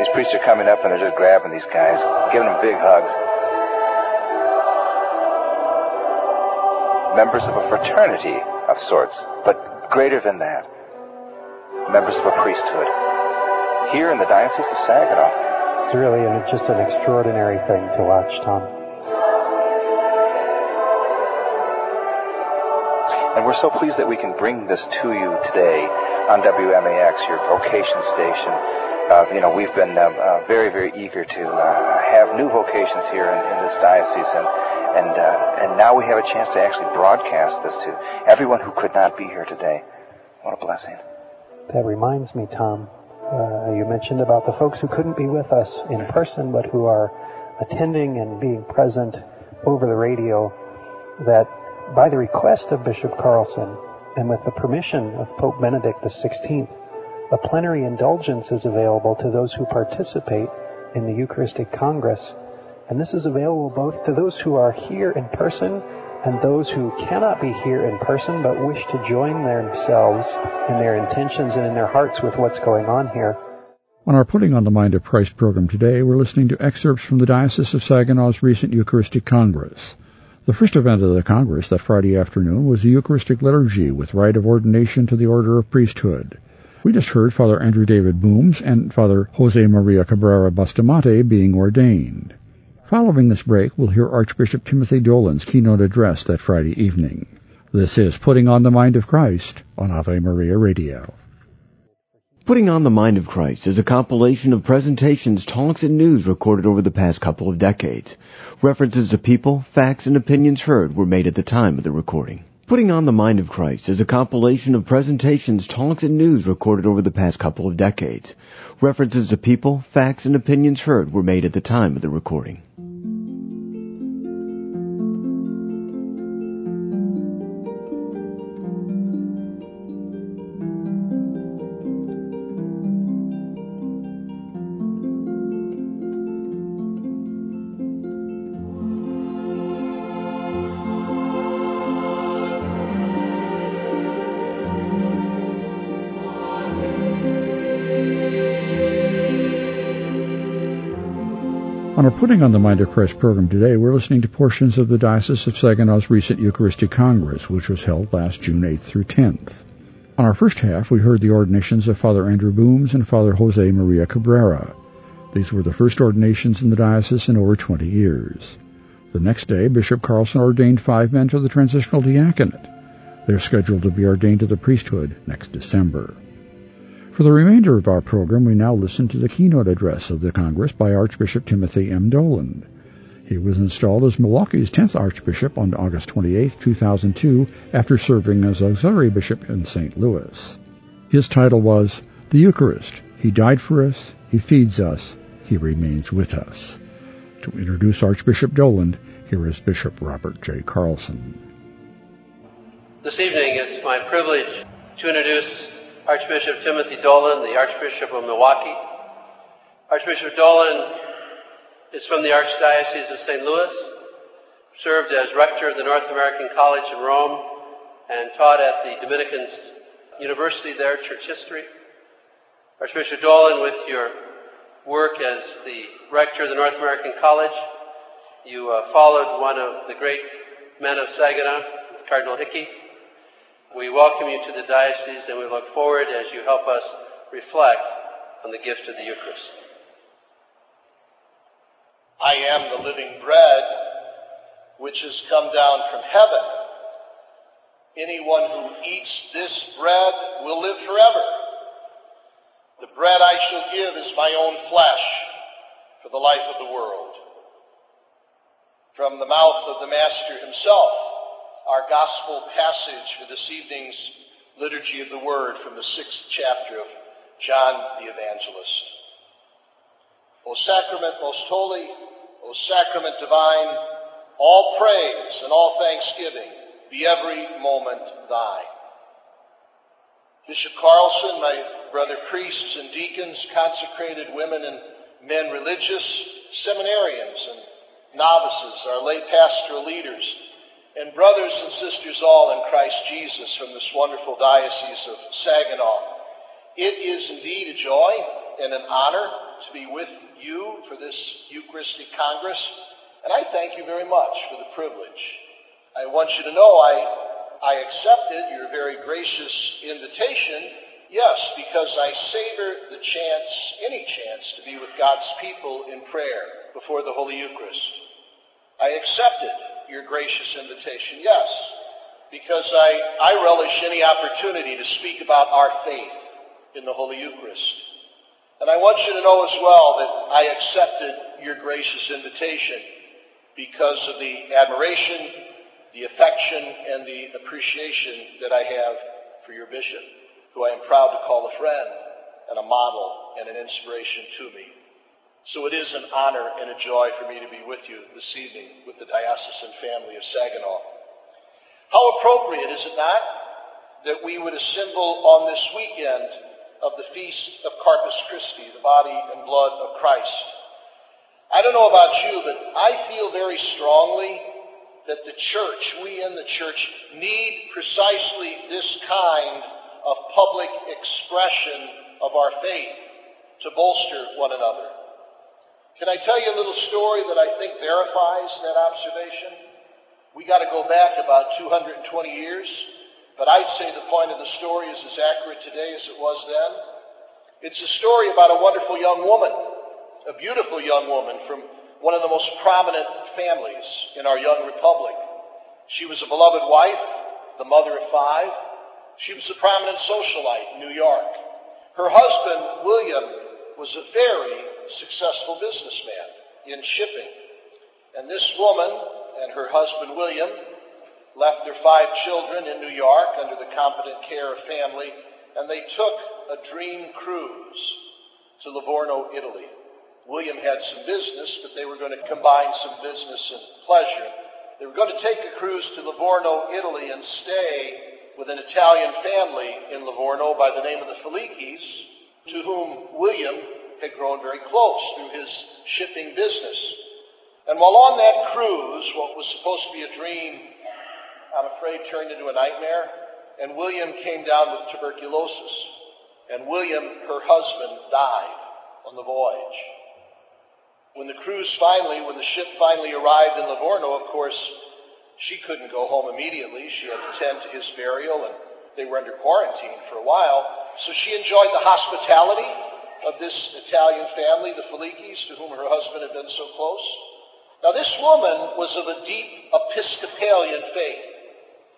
These priests are coming up and they're just grabbing these guys, giving them big hugs. Members of a fraternity of sorts, but greater than that. Members of a priesthood. Here in the Diocese of Saginaw. It's really an, just an extraordinary thing to watch, Tom. And we're so pleased that we can bring this to you today on WMAX, your vocation station. Uh, you know, we've been um, uh, very, very eager to uh, have new vocations here in, in this diocese, and and uh, and now we have a chance to actually broadcast this to everyone who could not be here today. What a blessing! That reminds me, Tom, uh, you mentioned about the folks who couldn't be with us in person, but who are attending and being present over the radio, that by the request of Bishop Carlson and with the permission of Pope Benedict XVI, a plenary indulgence is available to those who participate in the Eucharistic Congress. And this is available both to those who are here in person and those who cannot be here in person but wish to join themselves in their intentions and in their hearts with what's going on here. On our Putting on the Mind of Christ program today, we're listening to excerpts from the Diocese of Saginaw's recent Eucharistic Congress. The first event of the Congress that Friday afternoon was the Eucharistic Liturgy with rite of ordination to the Order of Priesthood. We just heard Father Andrew David Booms and Father Jose Maria Cabrera Bustamante being ordained. Following this break, we'll hear Archbishop Timothy Dolan's keynote address that Friday evening. This is Putting on the Mind of Christ on Ave Maria Radio. Putting on the Mind of Christ is a compilation of presentations, talks, and news recorded over the past couple of decades. References to people, facts, and opinions heard were made at the time of the recording. Putting on the Mind of Christ is a compilation of presentations, talks, and news recorded over the past couple of decades. References to people, facts, and opinions heard were made at the time of the recording. Putting on the Mind of Christ program today, we're listening to portions of the Diocese of Saginaw's recent Eucharistic Congress, which was held last June 8th through 10th. On our first half, we heard the ordinations of Father Andrew Booms and Father Jose Maria Cabrera. These were the first ordinations in the diocese in over 20 years. The next day, Bishop Carlson ordained five men to the transitional diaconate. They're scheduled to be ordained to the priesthood next December. For the remainder of our program, we now listen to the keynote address of the Congress by Archbishop Timothy M. Dolan. He was installed as Milwaukee's 10th Archbishop on August 28, 2002, after serving as auxiliary bishop in St. Louis. His title was The Eucharist. He died for us, He feeds us, He remains with us. To introduce Archbishop Dolan, here is Bishop Robert J. Carlson. This evening, it's my privilege to introduce Archbishop Timothy Dolan, the Archbishop of Milwaukee. Archbishop Dolan is from the Archdiocese of St. Louis, served as rector of the North American College in Rome, and taught at the Dominican University there, church history. Archbishop Dolan, with your work as the rector of the North American College, you uh, followed one of the great men of Saginaw, Cardinal Hickey. We welcome you to the diocese and we look forward as you help us reflect on the gift of the Eucharist. I am the living bread which has come down from heaven. Anyone who eats this bread will live forever. The bread I shall give is my own flesh for the life of the world. From the mouth of the Master himself, our gospel passage for this evening's liturgy of the Word from the sixth chapter of John the Evangelist. O sacrament most holy, O sacrament divine, all praise and all thanksgiving be every moment thine. Bishop Carlson, my brother priests and deacons, consecrated women and men religious, seminarians and novices, our lay pastoral leaders, and brothers and sisters all in Christ Jesus from this wonderful diocese of Saginaw. It is indeed a joy and an honor to be with you for this Eucharistic Congress, and I thank you very much for the privilege I want you to know I, I accepted your very gracious invitation, yes, because I savor the chance, any chance, to be with God's people in prayer before the Holy Eucharist. I accepted your gracious invitation, yes, because I, I relish any opportunity to speak about our faith in the Holy Eucharist. And I want you to know as well that I accepted your gracious invitation because of the admiration the affection and the appreciation that I have for your bishop, who I am proud to call a friend and a model and an inspiration to me. So it is an honor and a joy for me to be with you this evening with the diocesan family of Saginaw. How appropriate, is it not, that we would assemble on this weekend of the feast of Corpus Christi, the body and blood of Christ. I don't know about you, but I feel very strongly that the church, we in the church, need precisely this kind of public expression of our faith to bolster one another. Can I tell you a little story that I think verifies that observation? We got to go back about 220 years, but I'd say the point of the story is as accurate today as it was then. It's a story about a wonderful young woman, a beautiful young woman from one of the most prominent families in our young republic. She was a beloved wife, the mother of five. She was a prominent socialite in New York. Her husband, William, was a very successful businessman in shipping. And this woman and her husband, William, left their five children in New York under the competent care of family, and they took a dream cruise to Livorno, Italy. William had some business, but they were going to combine some business and pleasure. They were going to take a cruise to Livorno, Italy, and stay with an Italian family in Livorno by the name of the Filicchis, to whom William had grown very close through his shipping business. And while on that cruise, what was supposed to be a dream, I'm afraid turned into a nightmare, and William came down with tuberculosis. And William, her husband, died on the voyage. When the cruise finally, when the ship finally arrived in Livorno, of course, she couldn't go home immediately. She had to tend to his burial, and they were under quarantine for a while. So she enjoyed the hospitality of this Italian family, the Filicchis, to whom her husband had been so close. Now, this woman was of a deep Episcopalian faith,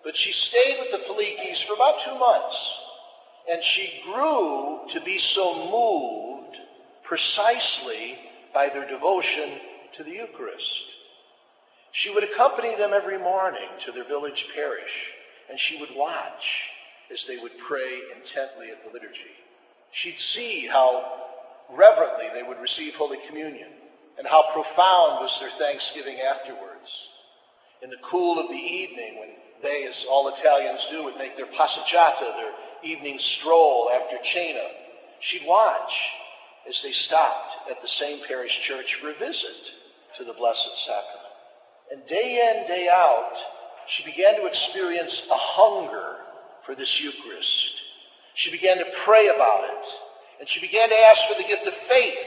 but she stayed with the Filicchis for about two months, and she grew to be so moved precisely by their devotion to the Eucharist. She would accompany them every morning to their village parish, and she would watch as they would pray intently at the liturgy. She'd see how reverently they would receive Holy Communion and how profound was their thanksgiving afterwards. In the cool of the evening, when they, as all Italians do, would make their passeggiata, their evening stroll after cena, she'd watch as they stopped at the same parish church for a visit to the Blessed Sacrament. And day in, day out, she began to experience a hunger for this Eucharist. She began to pray about it. And she began to ask for the gift of faith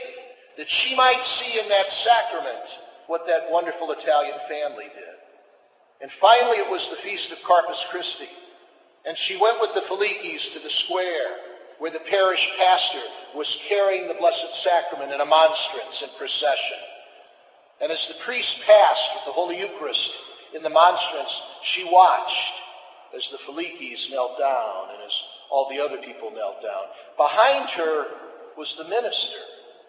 that she might see in that sacrament what that wonderful Italian family did. And finally, it was the feast of Corpus Christi. And she went with the Filicchis to the square where the parish pastor was carrying the Blessed Sacrament in a monstrance in procession. And as the priest passed with the Holy Eucharist in the monstrance, she watched as the Filicchis knelt down and as all the other people knelt down. Behind her was the minister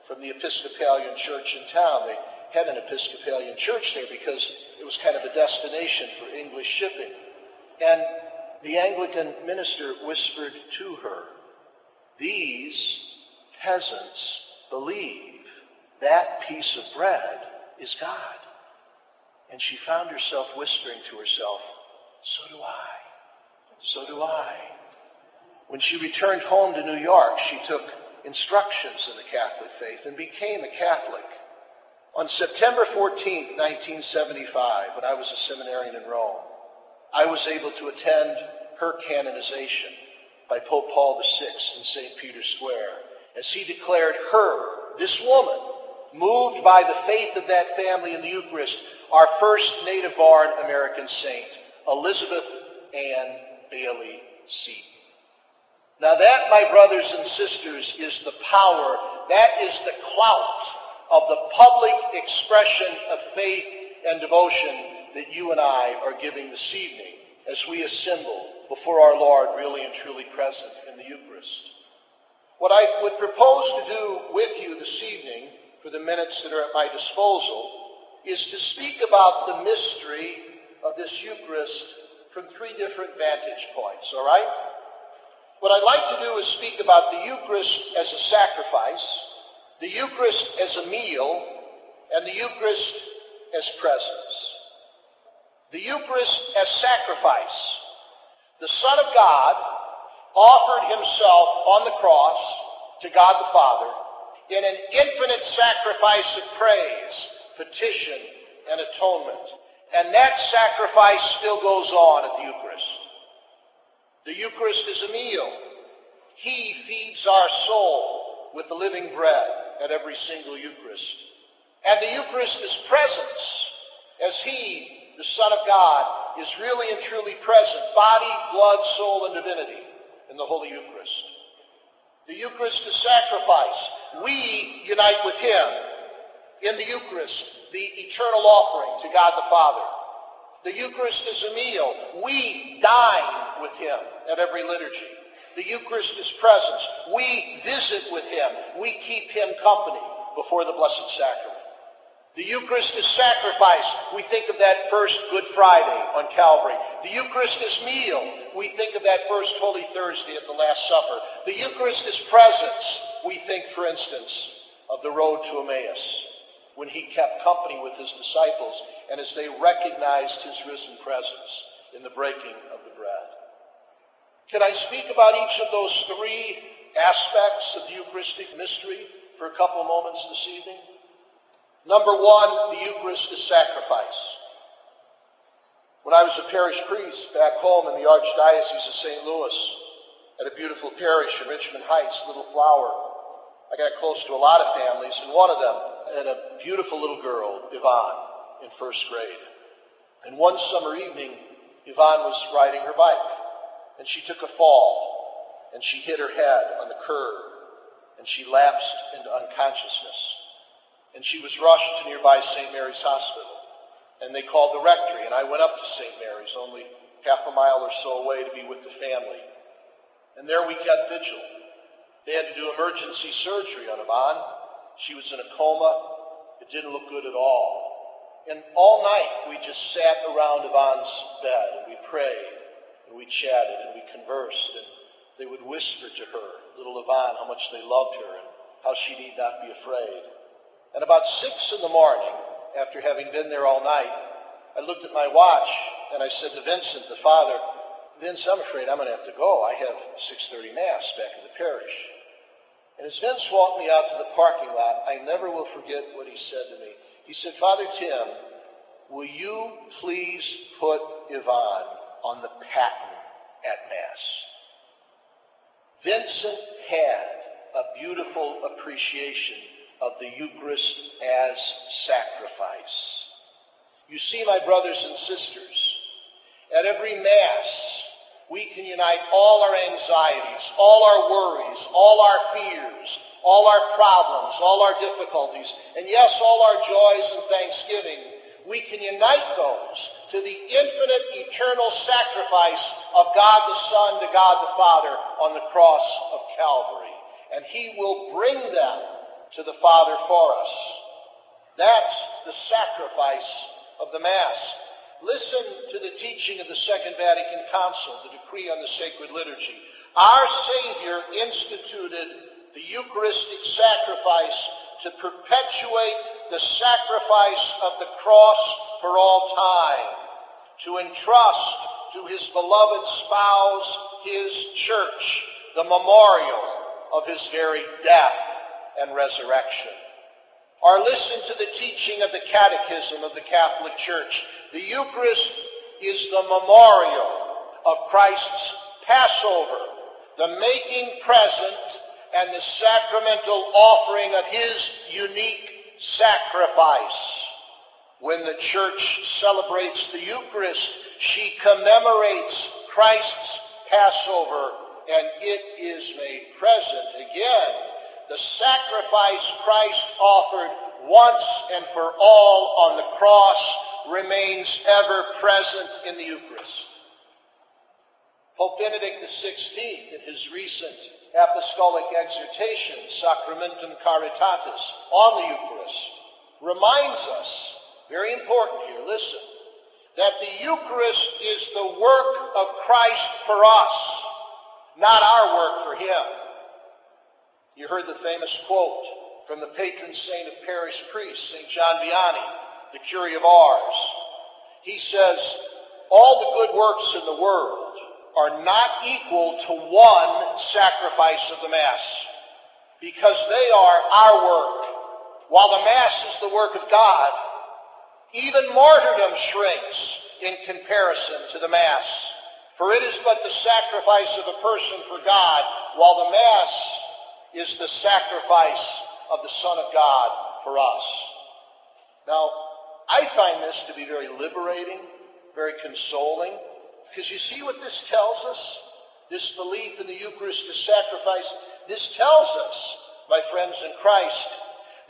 from the Episcopalian church in town. They had an Episcopalian church there because it was kind of a destination for English shipping. And the Anglican minister whispered to her, These peasants believe that piece of bread is God. And she found herself whispering to herself, So do I. So do I. When she returned home to New York, she took instructions in the Catholic faith and became a Catholic. On September 14, 1975, when I was a seminarian in Rome, I was able to attend her canonization by Pope Paul VI in St. Peter's Square as he declared her, this woman, moved by the faith of that family in the Eucharist, our first native born American saint, Elizabeth Ann Bayley Seton. Now, that, my brothers and sisters, is the power, that is the clout of the public expression of faith and devotion that you and I are giving this evening as we assemble before our Lord, really and truly present in the Eucharist. What I would propose to do with you this evening, for the minutes that are at my disposal, is to speak about the mystery of this Eucharist from three different vantage points, all right? What I'd like to do is speak about the Eucharist as a sacrifice, the Eucharist as a meal, and the Eucharist as presence. The Eucharist as sacrifice. The Son of God offered himself on the cross to God the Father in an infinite sacrifice of praise, petition, and atonement. And that sacrifice still goes on at the Eucharist. The Eucharist is a meal. He feeds our soul with the living bread at every single Eucharist. And the Eucharist is presence, as He, the Son of God, is really and truly present, body, blood, soul, and divinity in the Holy Eucharist. The Eucharist is sacrifice. We unite with Him in the Eucharist, the eternal offering to God the Father. The Eucharist is a meal. We dine with Him at every liturgy. The Eucharist is presence. We visit with Him. We keep Him company before the Blessed Sacrament. The Eucharist is sacrifice. We think of that first Good Friday on Calvary. The Eucharist is meal. We think of that first Holy Thursday at the Last Supper. The Eucharist is presence. We think, for instance, of the road to Emmaus when he kept company with his disciples and as they recognized his risen presence in the breaking of the bread. Can I speak about each of those three aspects of the Eucharistic mystery for a couple moments this evening? Number one, the Eucharist is sacrifice. When I was a parish priest back home in the Archdiocese of St. Louis, at a beautiful parish in Richmond Heights, Little Flower, I got close to a lot of families, and one of them had a beautiful little girl, Yvonne, in first grade. And one summer evening, Yvonne was riding her bike, and she took a fall, and she hit her head on the curb, and she lapsed into unconsciousness. And she was rushed to nearby St. Mary's Hospital, and they called the rectory, and I went up to St. Mary's, only half a mile or so away, to be with the family. And there we kept vigil. They had to do emergency surgery on Yvonne. She was in a coma. It didn't look good at all. And all night we just sat around Yvonne's bed and we prayed and we chatted and we conversed and they would whisper to her, little Yvonne, how much they loved her and how she need not be afraid. And about six in the morning, after having been there all night, I looked at my watch and I said to Vincent, the father, Vince, I'm afraid I'm going to have to go. I have 6:30 mass back in the parish. And as Vince walked me out to the parking lot, I never will forget what he said to me. He said, Father Tim, will you please put Yvonne on the paten at Mass? Vincent had a beautiful appreciation of the Eucharist as sacrifice. You see, my brothers and sisters, at every Mass, we can unite all our anxieties, all our worries, all our fears, all our problems, all our difficulties, and yes, all our joys and thanksgiving. We can unite those to the infinite eternal sacrifice of God the Son to God the Father on the cross of Calvary. And He will bring them to the Father for us. That's the sacrifice of the Mass. Listen to the teaching of the Second Vatican Council, the decree on the sacred liturgy. Our Savior instituted the Eucharistic sacrifice to perpetuate the sacrifice of the cross for all time, to entrust to his beloved spouse his church, the memorial of his very death and resurrection. Or listen to the teaching of the Catechism of the Catholic Church. The Eucharist is the memorial of Christ's Passover, the making present and the sacramental offering of his unique sacrifice. When the church celebrates the Eucharist, she commemorates Christ's Passover and it is made present again. The sacrifice Christ offered once and for all on the cross remains ever present in the Eucharist. Pope Benedict XVI, in his recent apostolic exhortation, Sacramentum Caritatis, on the Eucharist, reminds us, very important here, listen, that the Eucharist is the work of Christ for us, not our work for Him. You heard the famous quote from the patron saint of parish priests, St. John Vianney, the Curé of Ars. He says, All the good works in the world are not equal to one sacrifice of the Mass, because they are our work. While the Mass is the work of God, even martyrdom shrinks in comparison to the Mass. For it is but the sacrifice of a person for God, while the Mass is the sacrifice of the Son of God for us. Now, I find this to be very liberating, very consoling, because you see what this tells us? This belief in the Eucharist as sacrifice. This tells us, my friends in Christ,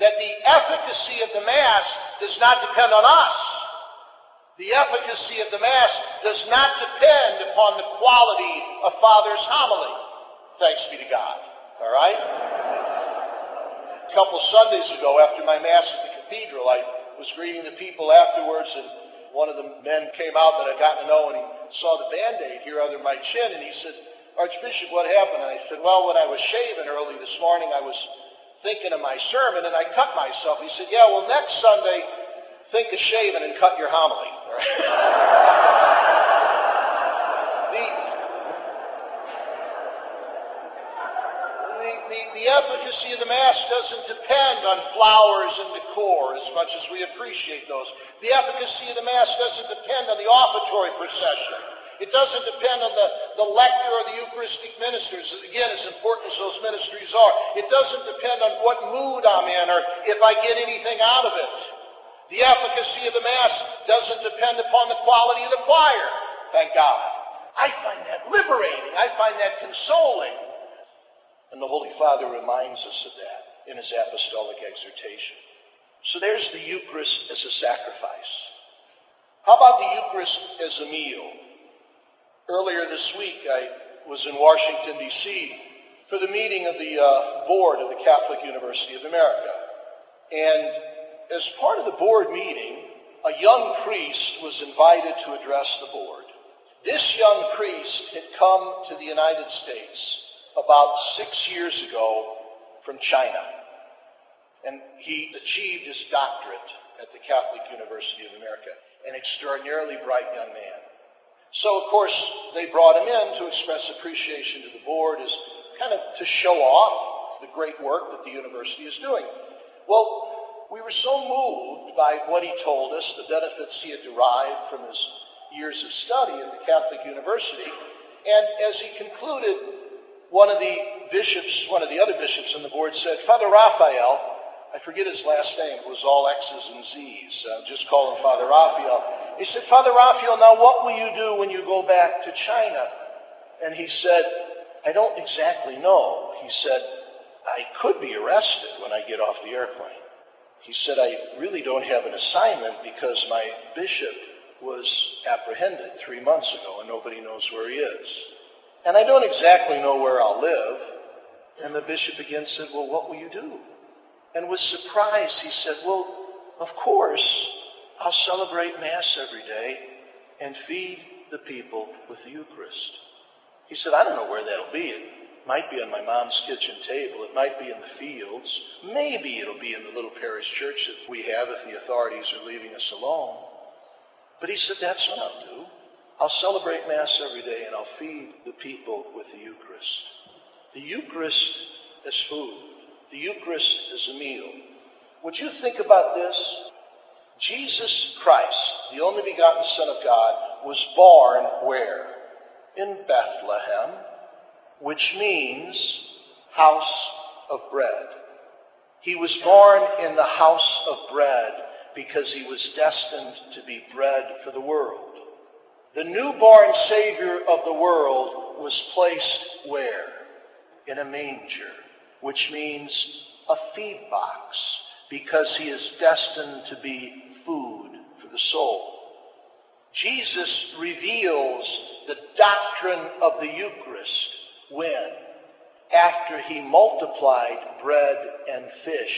that the efficacy of the Mass does not depend on us. The efficacy of the Mass does not depend upon the quality of Father's homily. Thanks be to God. All right? A couple Sundays ago, after my Mass at the cathedral, I was greeting the people afterwards, and one of the men came out that I'd gotten to know, and he saw the band aid here under my chin, and he said, Archbishop, what happened? And I said, Well, when I was shaving early this morning, I was thinking of my sermon and I cut myself. He said, Yeah, well, next Sunday, think of shaving and cut your homily. the, the, the, efficacy of the Mass doesn't depend on flowers and decor as much as we appreciate those. The efficacy of the Mass doesn't depend on the offertory procession. It doesn't depend on the, the lector or the Eucharistic ministers. Again, as important as those ministries are, it doesn't depend on what mood I'm in or if I get anything out of it. The efficacy of the Mass doesn't depend upon the quality of the choir. Thank God. I find that liberating. I find that consoling. And the Holy Father reminds us of that in his apostolic exhortation. So there's the Eucharist as a sacrifice. How about the Eucharist as a meal? Earlier this week, I was in Washington, D.C. for the meeting of the uh, board of the Catholic University of America. And as part of the board meeting, a young priest was invited to address the board. This young priest had come to the United States about six years ago from China. And he achieved his doctorate at the Catholic University of America. An extraordinarily bright young man. So, of course, they brought him in to express appreciation to the board as kind of to show off the great work that the university is doing. Well, we were so moved by what he told us, the benefits he had derived from his years of study at the Catholic University. And as he concluded, one of the bishops, one of the other bishops on the board said, Father Raphael, I forget his last name, it was all X's and Z's. Uh, just call him Father Raphael. He said, Father Raphael, now what will you do when you go back to China? And he said, I don't exactly know. He said, I could be arrested when I get off the airplane. He said, I really don't have an assignment because my bishop was apprehended three months ago, and nobody knows where he is. And I don't exactly know where I'll live. And the bishop again said, Well, what will you do? And with surprise, he said, Well, of course, I'll celebrate Mass every day and feed the people with the Eucharist. He said, I don't know where that'll be. It might be on my mom's kitchen table. It might be in the fields. Maybe it'll be in the little parish church that we have if the authorities are leaving us alone. But he said, That's what I'll do. I'll celebrate Mass every day and I'll feed the people with the Eucharist. The Eucharist is food. The Eucharist is a meal. Would you think about this? Jesus Christ, the only begotten Son of God, was born where? In Bethlehem, which means house of bread. He was born in the house of bread because he was destined to be bread for the world. The newborn Savior of the world was placed where? In a manger, which means a feed box, because he is destined to be food for the soul. Jesus reveals the doctrine of the Eucharist when? After he multiplied bread and fish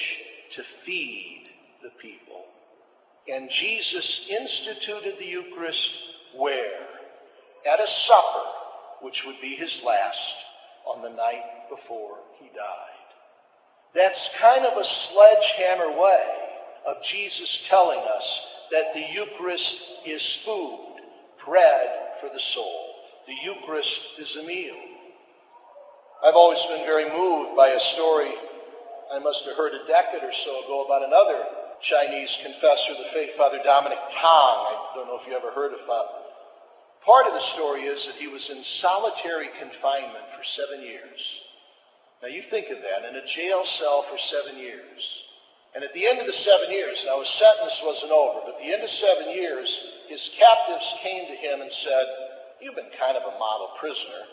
to feed the people. And Jesus instituted the Eucharist where? At a supper, which would be his last on the night before he died. That's kind of a sledgehammer way of Jesus telling us that the Eucharist is food, bread for the soul. The Eucharist is a meal. I've always been very moved by a story I must have heard a decade or so ago about another Chinese confessor of the faith, Father Dominic Tang. I don't know if you ever heard of that. Part of the story is that he was in solitary confinement for seven years. Now you think of that, in a jail cell for seven years. And at the end of the seven years, now his sentence wasn't over, but at the end of seven years, his captives came to him and said, You've been kind of a model prisoner.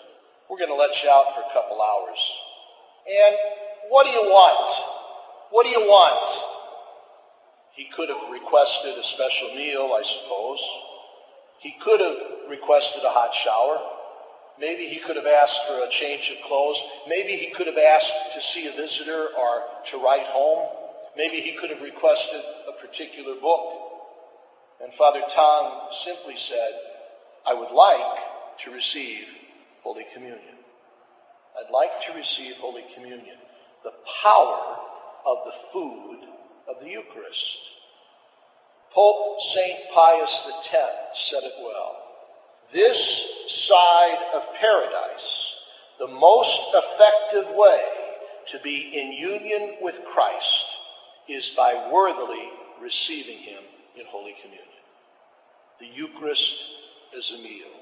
We're going to let you out for a couple hours. And what do you want? What do you want? He could have requested a special meal, I suppose. He could have requested a hot shower. Maybe he could have asked for a change of clothes. Maybe he could have asked to see a visitor or to write home. Maybe he could have requested a particular book. And Father Tang simply said, I would like to receive Holy Communion. I'd like to receive Holy Communion. The power of the food of the Eucharist. Pope St. Pius X said it well. This side of paradise, the most effective way to be in union with Christ is by worthily receiving Him in Holy Communion. The Eucharist is a meal.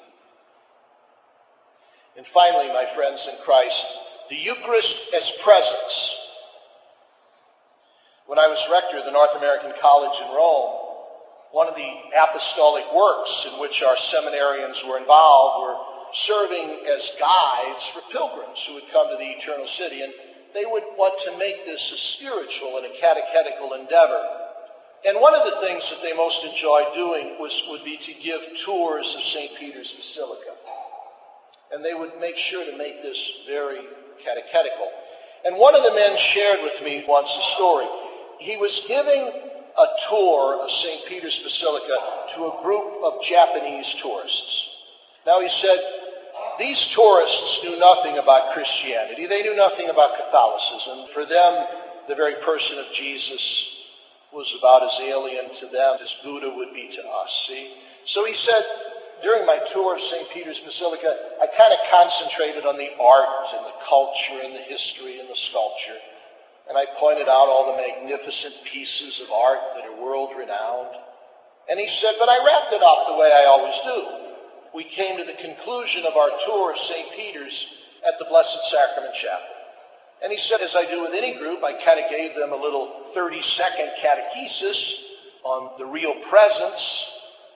And finally, my friends in Christ, the Eucharist as presence. When I was rector of the North American College in Rome, one of the apostolic works in which our seminarians were involved were serving as guides for pilgrims who would come to the eternal city. And they would want to make this a spiritual and a catechetical endeavor. And one of the things that they most enjoyed doing was, would be to give tours of St. Peter's Basilica. And they would make sure to make this very catechetical. And one of the men shared with me once a story. He was giving a tour of St. Peter's Basilica to a group of Japanese tourists. Now he said, these tourists knew nothing about Christianity. They knew nothing about Catholicism. For them, the very person of Jesus was about as alien to them as Buddha would be to us, see? So he said, during my tour of St. Peter's Basilica, I kind of concentrated on the art and the culture and the history and the sculpture. And I pointed out all the magnificent pieces of art that are world renowned. And he said, But I wrapped it up the way I always do. We came to the conclusion of our tour of St. Peter's at the Blessed Sacrament Chapel. And he said, as I do with any group, I kind of gave them a little 30 second catechesis on the real presence.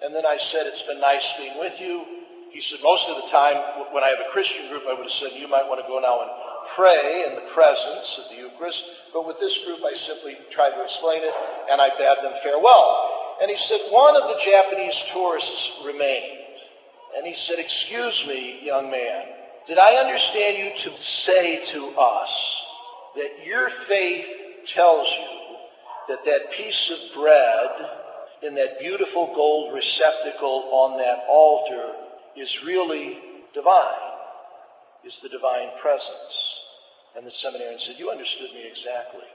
And then I said, It's been nice being with you. He said, Most of the time, when I have a Christian group, I would have said, You might want to go now and pray in the presence of the Eucharist. But with this group, I simply tried to explain it, and I bade them farewell. And he said, one of the Japanese tourists remained. And he said, Excuse me, young man, did I understand you to say to us that your faith tells you that that piece of bread in that beautiful gold receptacle on that altar is really divine, is the divine presence? And the seminarian said, You understood me exactly.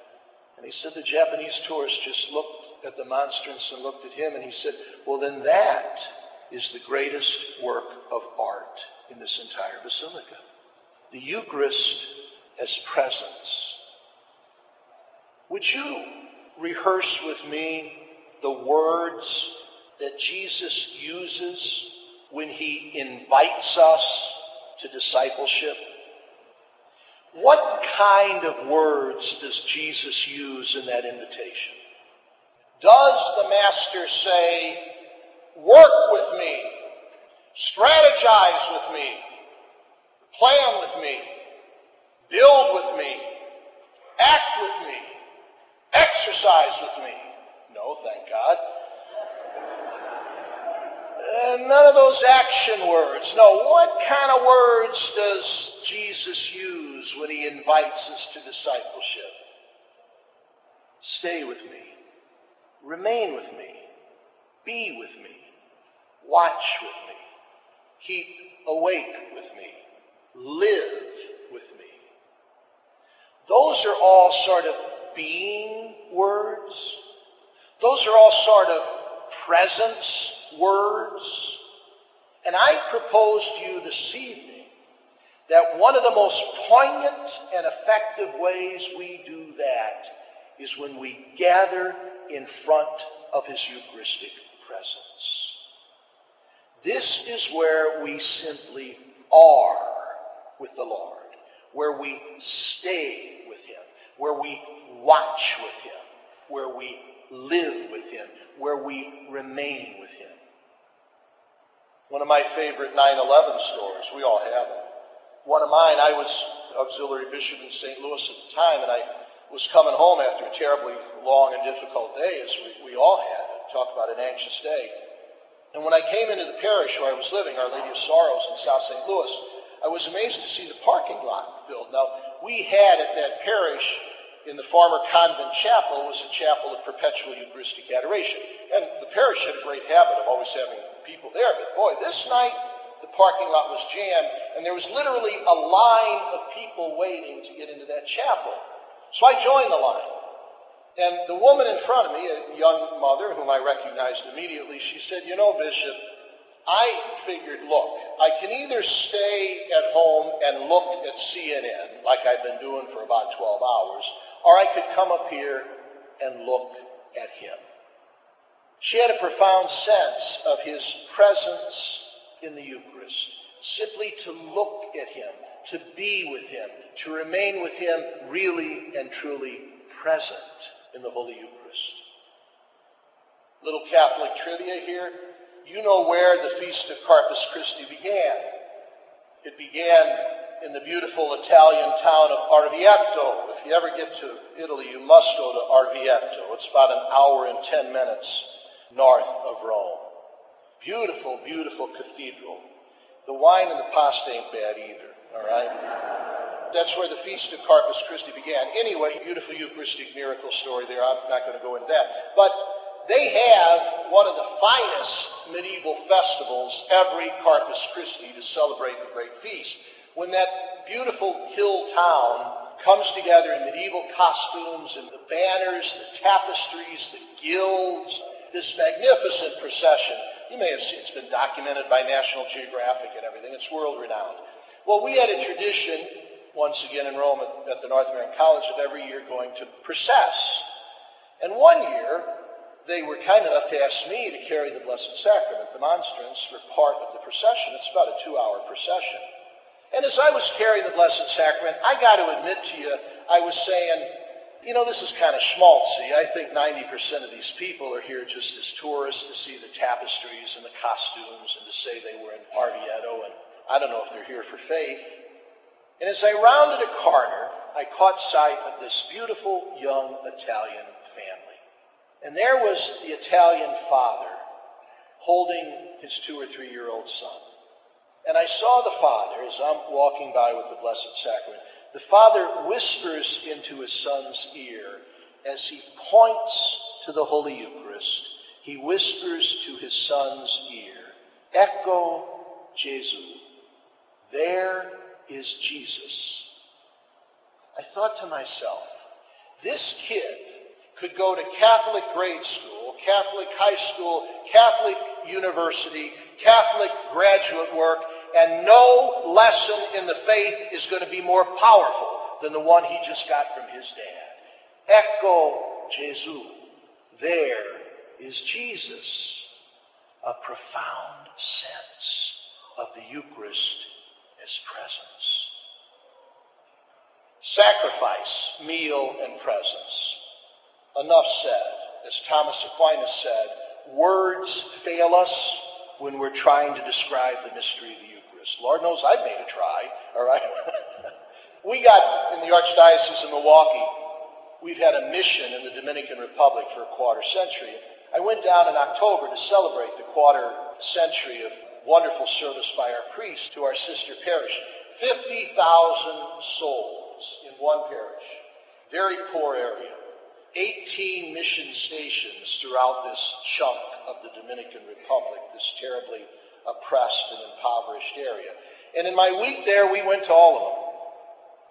And he said, The Japanese tourist just looked at the monstrance and looked at him, and he said, Well, then that is the greatest work of art in this entire basilica. The Eucharist as presence. Would you rehearse with me the words that Jesus uses when he invites us to discipleship? What kind of words does Jesus use in that invitation? Does the Master say, Work with me, strategize with me, plan with me, build with me, act with me, exercise with me? No, thank God. Uh, none of those action words. No, what kind of words does Jesus use when he invites us to discipleship? Stay with me. Remain with me. Be with me. Watch with me. Keep awake with me. Live with me. Those are all sort of being words. Those are all sort of presence words. And I propose to you this evening that one of the most poignant and effective ways we do that is when we gather in front of His Eucharistic presence. This is where we simply are with the Lord, where we stay with Him, where we watch with Him, where we live with Him, where we remain with Him. One of my favorite 9 11 stories, we all have them. One of mine, I was auxiliary bishop in St. Louis at the time, and I was coming home after a terribly long and difficult day, as we, we all had. Talk about an anxious day. And when I came into the parish where I was living, Our Lady of Sorrows in South St. Louis, I was amazed to see the parking lot filled. Now, we had at that parish in the former convent chapel was a chapel of perpetual Eucharistic adoration. And the parish had a great habit of always having people there. But boy, this night the parking lot was jammed, and there was literally a line of people waiting to get into that chapel. So I joined the line. And the woman in front of me, a young mother whom I recognized immediately, she said, You know, Bishop, I figured, look, I can either stay at home and look at CNN, like I've been doing for about 12 hours, or I could come up here and look at him. She had a profound sense of his presence in the Eucharist, simply to look at him, to be with him, to remain with him really and truly present in the Holy Eucharist. Little Catholic trivia here. You know where the Feast of Corpus Christi began. It began in the beautiful Italian town of Orvieto. If you ever get to Italy, you must go to Orvieto. It's about an hour and ten minutes north of Rome. Beautiful, beautiful cathedral. The wine and the pasta ain't bad either, all right? That's where the Feast of Corpus Christi began. Anyway, beautiful Eucharistic miracle story there. I'm not going to go into that. But they have one of the finest medieval festivals every Corpus Christi to celebrate the great feast when that beautiful hill town comes together in medieval costumes and the banners, the tapestries, the guilds, this magnificent procession. You may have seen it's been documented by National Geographic and everything. It's world renowned. Well, we had a tradition, once again in Rome at, at the North American College, of every year going to process. And one year, they were kind enough to ask me to carry the Blessed Sacrament, the monstrance, for part of the procession. It's about a two hour procession. And as I was carrying the Blessed Sacrament, I got to admit to you, I was saying, you know, this is kind of schmaltzy. I think 90% of these people are here just as tourists to see the tapestries and the costumes and to say they were in Orvieto, and I don't know if they're here for faith. And as I rounded a corner, I caught sight of this beautiful young Italian family. And there was the Italian father holding his two or three year old son. And I saw the father as I'm walking by with the Blessed Sacrament. The father whispers into his son's ear as he points to the Holy Eucharist. He whispers to his son's ear, Ecco Jesu. There is Jesus. I thought to myself, this kid could go to Catholic grade school, Catholic high school, Catholic university, Catholic graduate work, and no lesson in the faith is going to be more powerful than the one he just got from his dad. Ecco Jesu. There is Jesus. A profound sense of the Eucharist as presence. Sacrifice, meal, and presence. Enough said. As Thomas Aquinas said, words fail us when we're trying to describe the mystery of the Eucharist. Lord knows I've made a try, all right? we got in the Archdiocese of Milwaukee, we've had a mission in the Dominican Republic for a quarter century. I went down in October to celebrate the quarter century of wonderful service by our priests to our sister parish. 50,000 souls in one parish. Very poor area. 18 mission stations throughout this chunk of the Dominican Republic, this terribly oppressed and impoverished area. And in my week there, we went to all of them.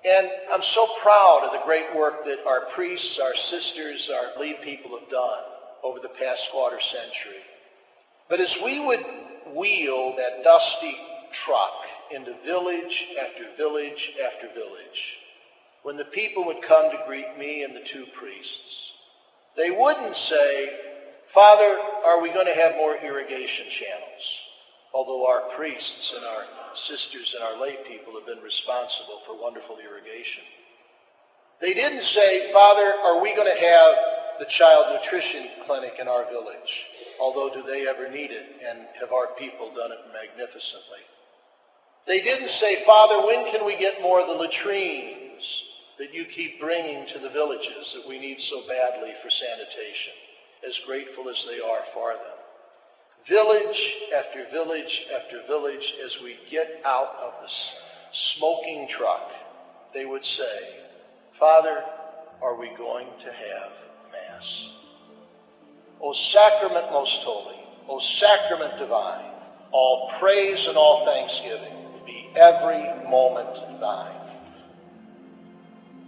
And I'm so proud of the great work that our priests, our sisters, our lead people have done over the past quarter century. But as we would wheel that dusty truck into village after village after village, when the people would come to greet me and the two priests, they wouldn't say, Father, are we going to have more irrigation channels? Although our priests and our sisters and our lay people have been responsible for wonderful irrigation. They didn't say, Father, are we going to have the child nutrition clinic in our village? Although, do they ever need it? And have our people done it magnificently? They didn't say, Father, when can we get more of the latrines that you keep bringing to the villages that we need so badly for sanitation, as grateful as they are for them? Village after village after village, as we get out of the smoking truck, they would say, Father, are we going to have Mass? O sacrament most holy, O sacrament divine, all praise and all thanksgiving be every moment thine.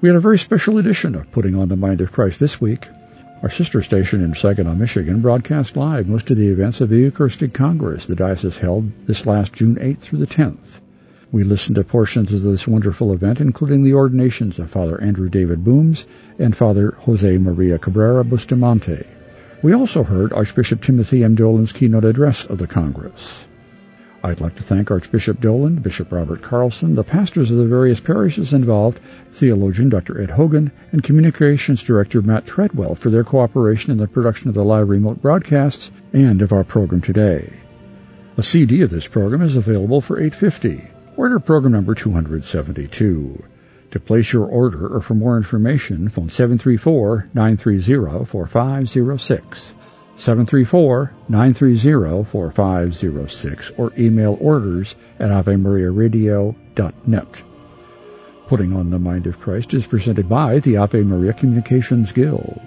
We had a very special edition of Putting on the Mind of Christ this week. Our sister station in Saginaw, Michigan broadcast live most of the events of the Eucharistic Congress the diocese held this last June 8th through the 10th. We listened to portions of this wonderful event, including the ordinations of Father Andrew David Booms and Father Jose Maria Cabrera Bustamante. We also heard Archbishop Timothy M. Dolan's keynote address of the Congress. I'd like to thank Archbishop Dolan, Bishop Robert Carlson, the pastors of the various parishes involved, theologian Dr. Ed Hogan, and Communications Director Matt Treadwell for their cooperation in the production of the live remote broadcasts and of our program today. A CD of this program is available for 850. Order program number 272. To place your order or for more information, phone 734-930-4506. 734-930-4506 or email orders at avemariaradio.net. Putting on the Mind of Christ is presented by the Ave Maria Communications Guild.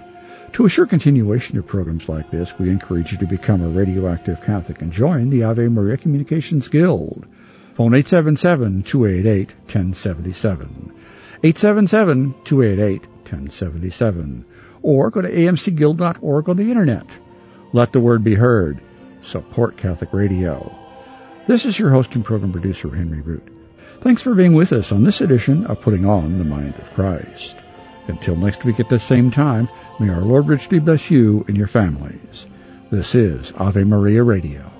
To assure continuation of programs like this, we encourage you to become a radioactive Catholic and join the Ave Maria Communications Guild. Phone 877-288-1077. 877-288-1077. Or go to amcguild.org on the internet. Let the word be heard. Support Catholic Radio. This is your host and program producer, Henry Root. Thanks for being with us on this edition of Putting On the Mind of Christ. Until next week at the same time, may our Lord richly bless you and your families. This is Ave Maria Radio.